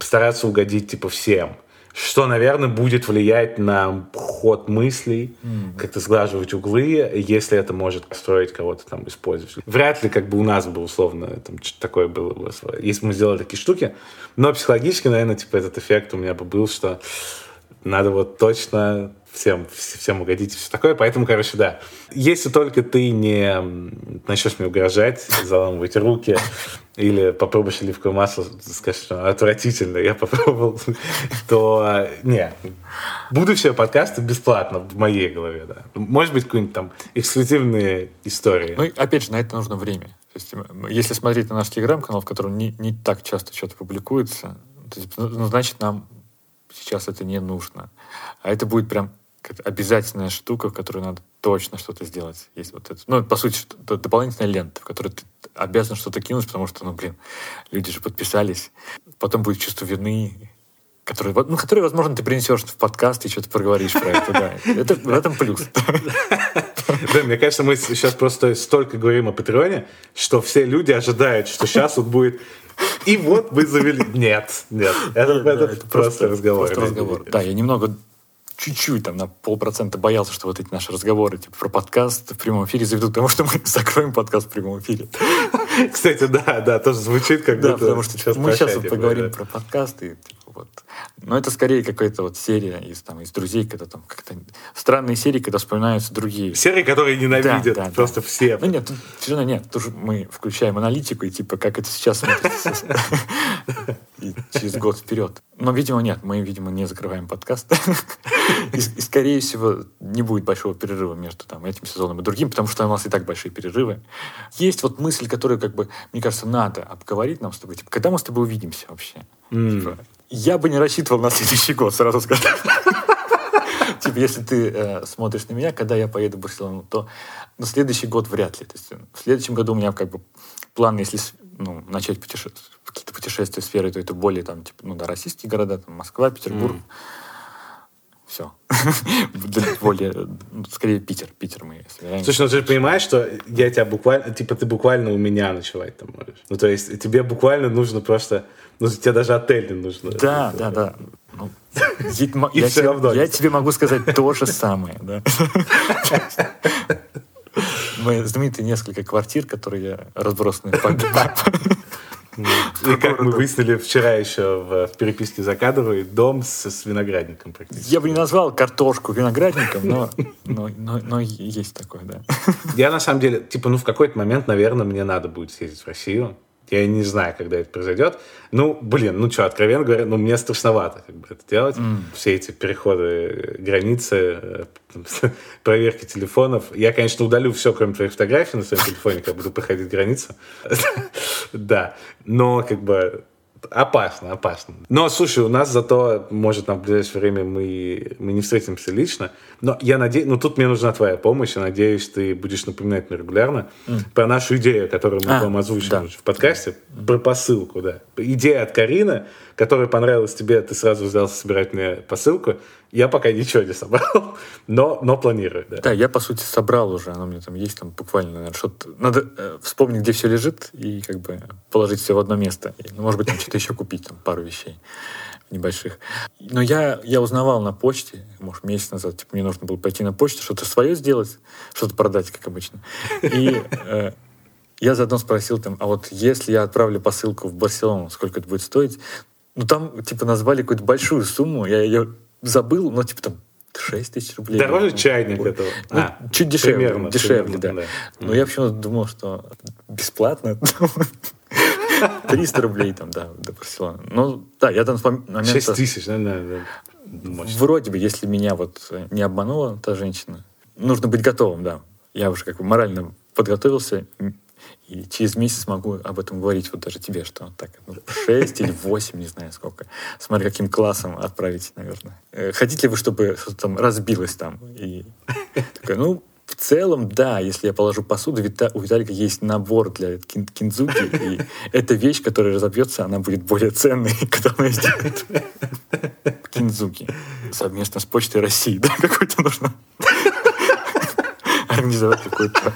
стараться угодить типа всем что, наверное, будет влиять на ход мыслей, mm-hmm. как-то сглаживать углы, если это может строить кого-то там использовать. Вряд ли как бы у нас бы условно там такое было бы, если мы сделали такие штуки. Но психологически, наверное, типа этот эффект у меня бы был, что надо вот точно всем, всем угодить и все такое. Поэтому, короче, да. Если только ты не начнешь мне угрожать, заламывать руки, или попробуешь оливковое масло, скажешь, что отвратительно, я попробовал, то не. Будущее подкасты бесплатно в моей голове, да. Может быть, какие-нибудь там эксклюзивные истории.
Ну, опять же, на это нужно время. То есть, если смотреть на наш телеграм-канал, в котором не, не так часто что-то публикуется, то есть, ну, значит, нам сейчас это не нужно. А это будет прям обязательная штука, в которой надо точно что-то сделать. Есть вот это. Ну, по сути, дополнительная лента, в которой ты обязан что-то кинуть, потому что, ну, блин, люди же подписались. Потом будет чувство вины, который, ну, который, возможно, ты принесешь в подкаст и что-то проговоришь про это, да. Это, в этом плюс.
Да, мне кажется, мы сейчас просто столько говорим о Патреоне, что все люди ожидают, что сейчас вот будет и вот вы завели... Нет, нет. Это, это, просто разговор.
разговор. Да, я немного чуть-чуть, там, на полпроцента боялся, что вот эти наши разговоры типа, про подкаст в прямом эфире заведут к тому, что мы <laughs> закроем подкаст в прямом эфире.
Кстати, да, да, тоже звучит как
Да, потому что
сейчас
мы сейчас поговорим про подкасты. Вот. Но это скорее какая-то вот серия из, там, из друзей, когда там как-то странные серии, когда вспоминаются другие.
Серии, которые ненавидят
Да, да,
просто
да.
все.
Ну нет, тут все равно нет. Тут же мы включаем аналитику и типа как это сейчас смотрится. И через год вперед. Но, видимо, нет. Мы, видимо, не закрываем подкаст. И, скорее всего, не будет большого перерыва между там, этим сезоном и другим, потому что у нас и так большие перерывы. Есть вот мысль, которую, как бы, мне кажется, надо обговорить нам с тобой. Типа, когда мы с тобой увидимся вообще? Типа, я бы не рассчитывал на следующий год, сразу скажу. <laughs> Типа, если ты э, смотришь на меня, когда я поеду в Барселону, то на следующий год вряд ли. То есть, в следующем году у меня как бы план, если ну, начать путеше- какие-то путешествия в сфере, то это более там, типа, ну да, российские города, там, Москва, Петербург. Все. <laughs> более, ну, скорее Питер. Питер мы собираемся.
Слушай, ну ты же понимаешь, что я тебя буквально, типа ты буквально у меня ночевать там можешь. Ну то есть тебе буквально нужно просто, ну тебе даже отель не нужно.
Да, да, да. Ну, я, <laughs> тебе,
равно.
я тебе могу сказать то же самое, да. <laughs> Мои знаменитые несколько квартир, которые разбросаны по-
И как мы выяснили вчера еще в, в переписке закадровой, дом с, с виноградником практически.
Я бы не назвал картошку виноградником, но, но, но, но есть такое, да.
Я на самом деле, типа, ну в какой-то момент, наверное, мне надо будет съездить в Россию. Я не знаю, когда это произойдет. Ну, блин, ну что, откровенно говоря, ну мне страшновато как бы это делать. Все эти переходы э, границы, э, <laughs> проверки телефонов. Я, конечно, удалю все, кроме твоих фотографий на своем телефоне, когда буду проходить границу. <laughs> Да, но как бы опасно, опасно. Но, слушай, у нас зато, может, там в ближайшее время мы, мы не встретимся лично, но я надеюсь, ну, тут мне нужна твоя помощь, я надеюсь, ты будешь напоминать мне регулярно про нашу идею, которую мы
А,
вам озвучили
да.
в подкасте, про посылку, да. Идея от Карины, которая понравилась тебе, ты сразу взялся собирать мне посылку, я пока ничего не собрал, <laughs> но, но планирую, да.
Да, я, по сути, собрал уже, оно у меня там есть, там буквально, наверное, что-то... Надо э, вспомнить, где все лежит, и как бы положить все в одно место. И, ну, может быть, там что-то еще купить, там, пару вещей небольших. Но я, я узнавал на почте, может, месяц назад, типа, мне нужно было пойти на почту, что-то свое сделать, что-то продать, как обычно. И э, я заодно спросил там, а вот если я отправлю посылку в Барселону, сколько это будет стоить? Ну, там, типа, назвали какую-то большую сумму, я ее забыл, но, типа, там, 6 тысяч рублей.
Дороже
Ну,
чайник
ой.
этого.
Ну,
А,
чуть дешевле,
примерно,
дешевле,
примерно,
да.
да.
Но я почему-то думал, что бесплатно. <laughs> 300 рублей там, да, до Барселоны. Ну, да, я там с мом- момента...
6 тысяч, да, да, да.
Вроде бы, если меня вот не обманула та женщина, нужно быть готовым, да. Я уже как бы морально подготовился, и через месяц могу об этом говорить вот даже тебе, что так, ну, 6 или 8, не знаю сколько. Смотри, каким классом отправить, наверное. Э, Хотите ли вы, чтобы что-то там разбилось там? И такой, ну, в целом, да, если я положу посуду, у Виталика есть набор для кин- кинзуки, и эта вещь, которая разобьется, она будет более ценной, <laughs> когда она сделает кинзуки. Совместно с Почтой России, да, какой-то нужно <laughs> организовать какой-то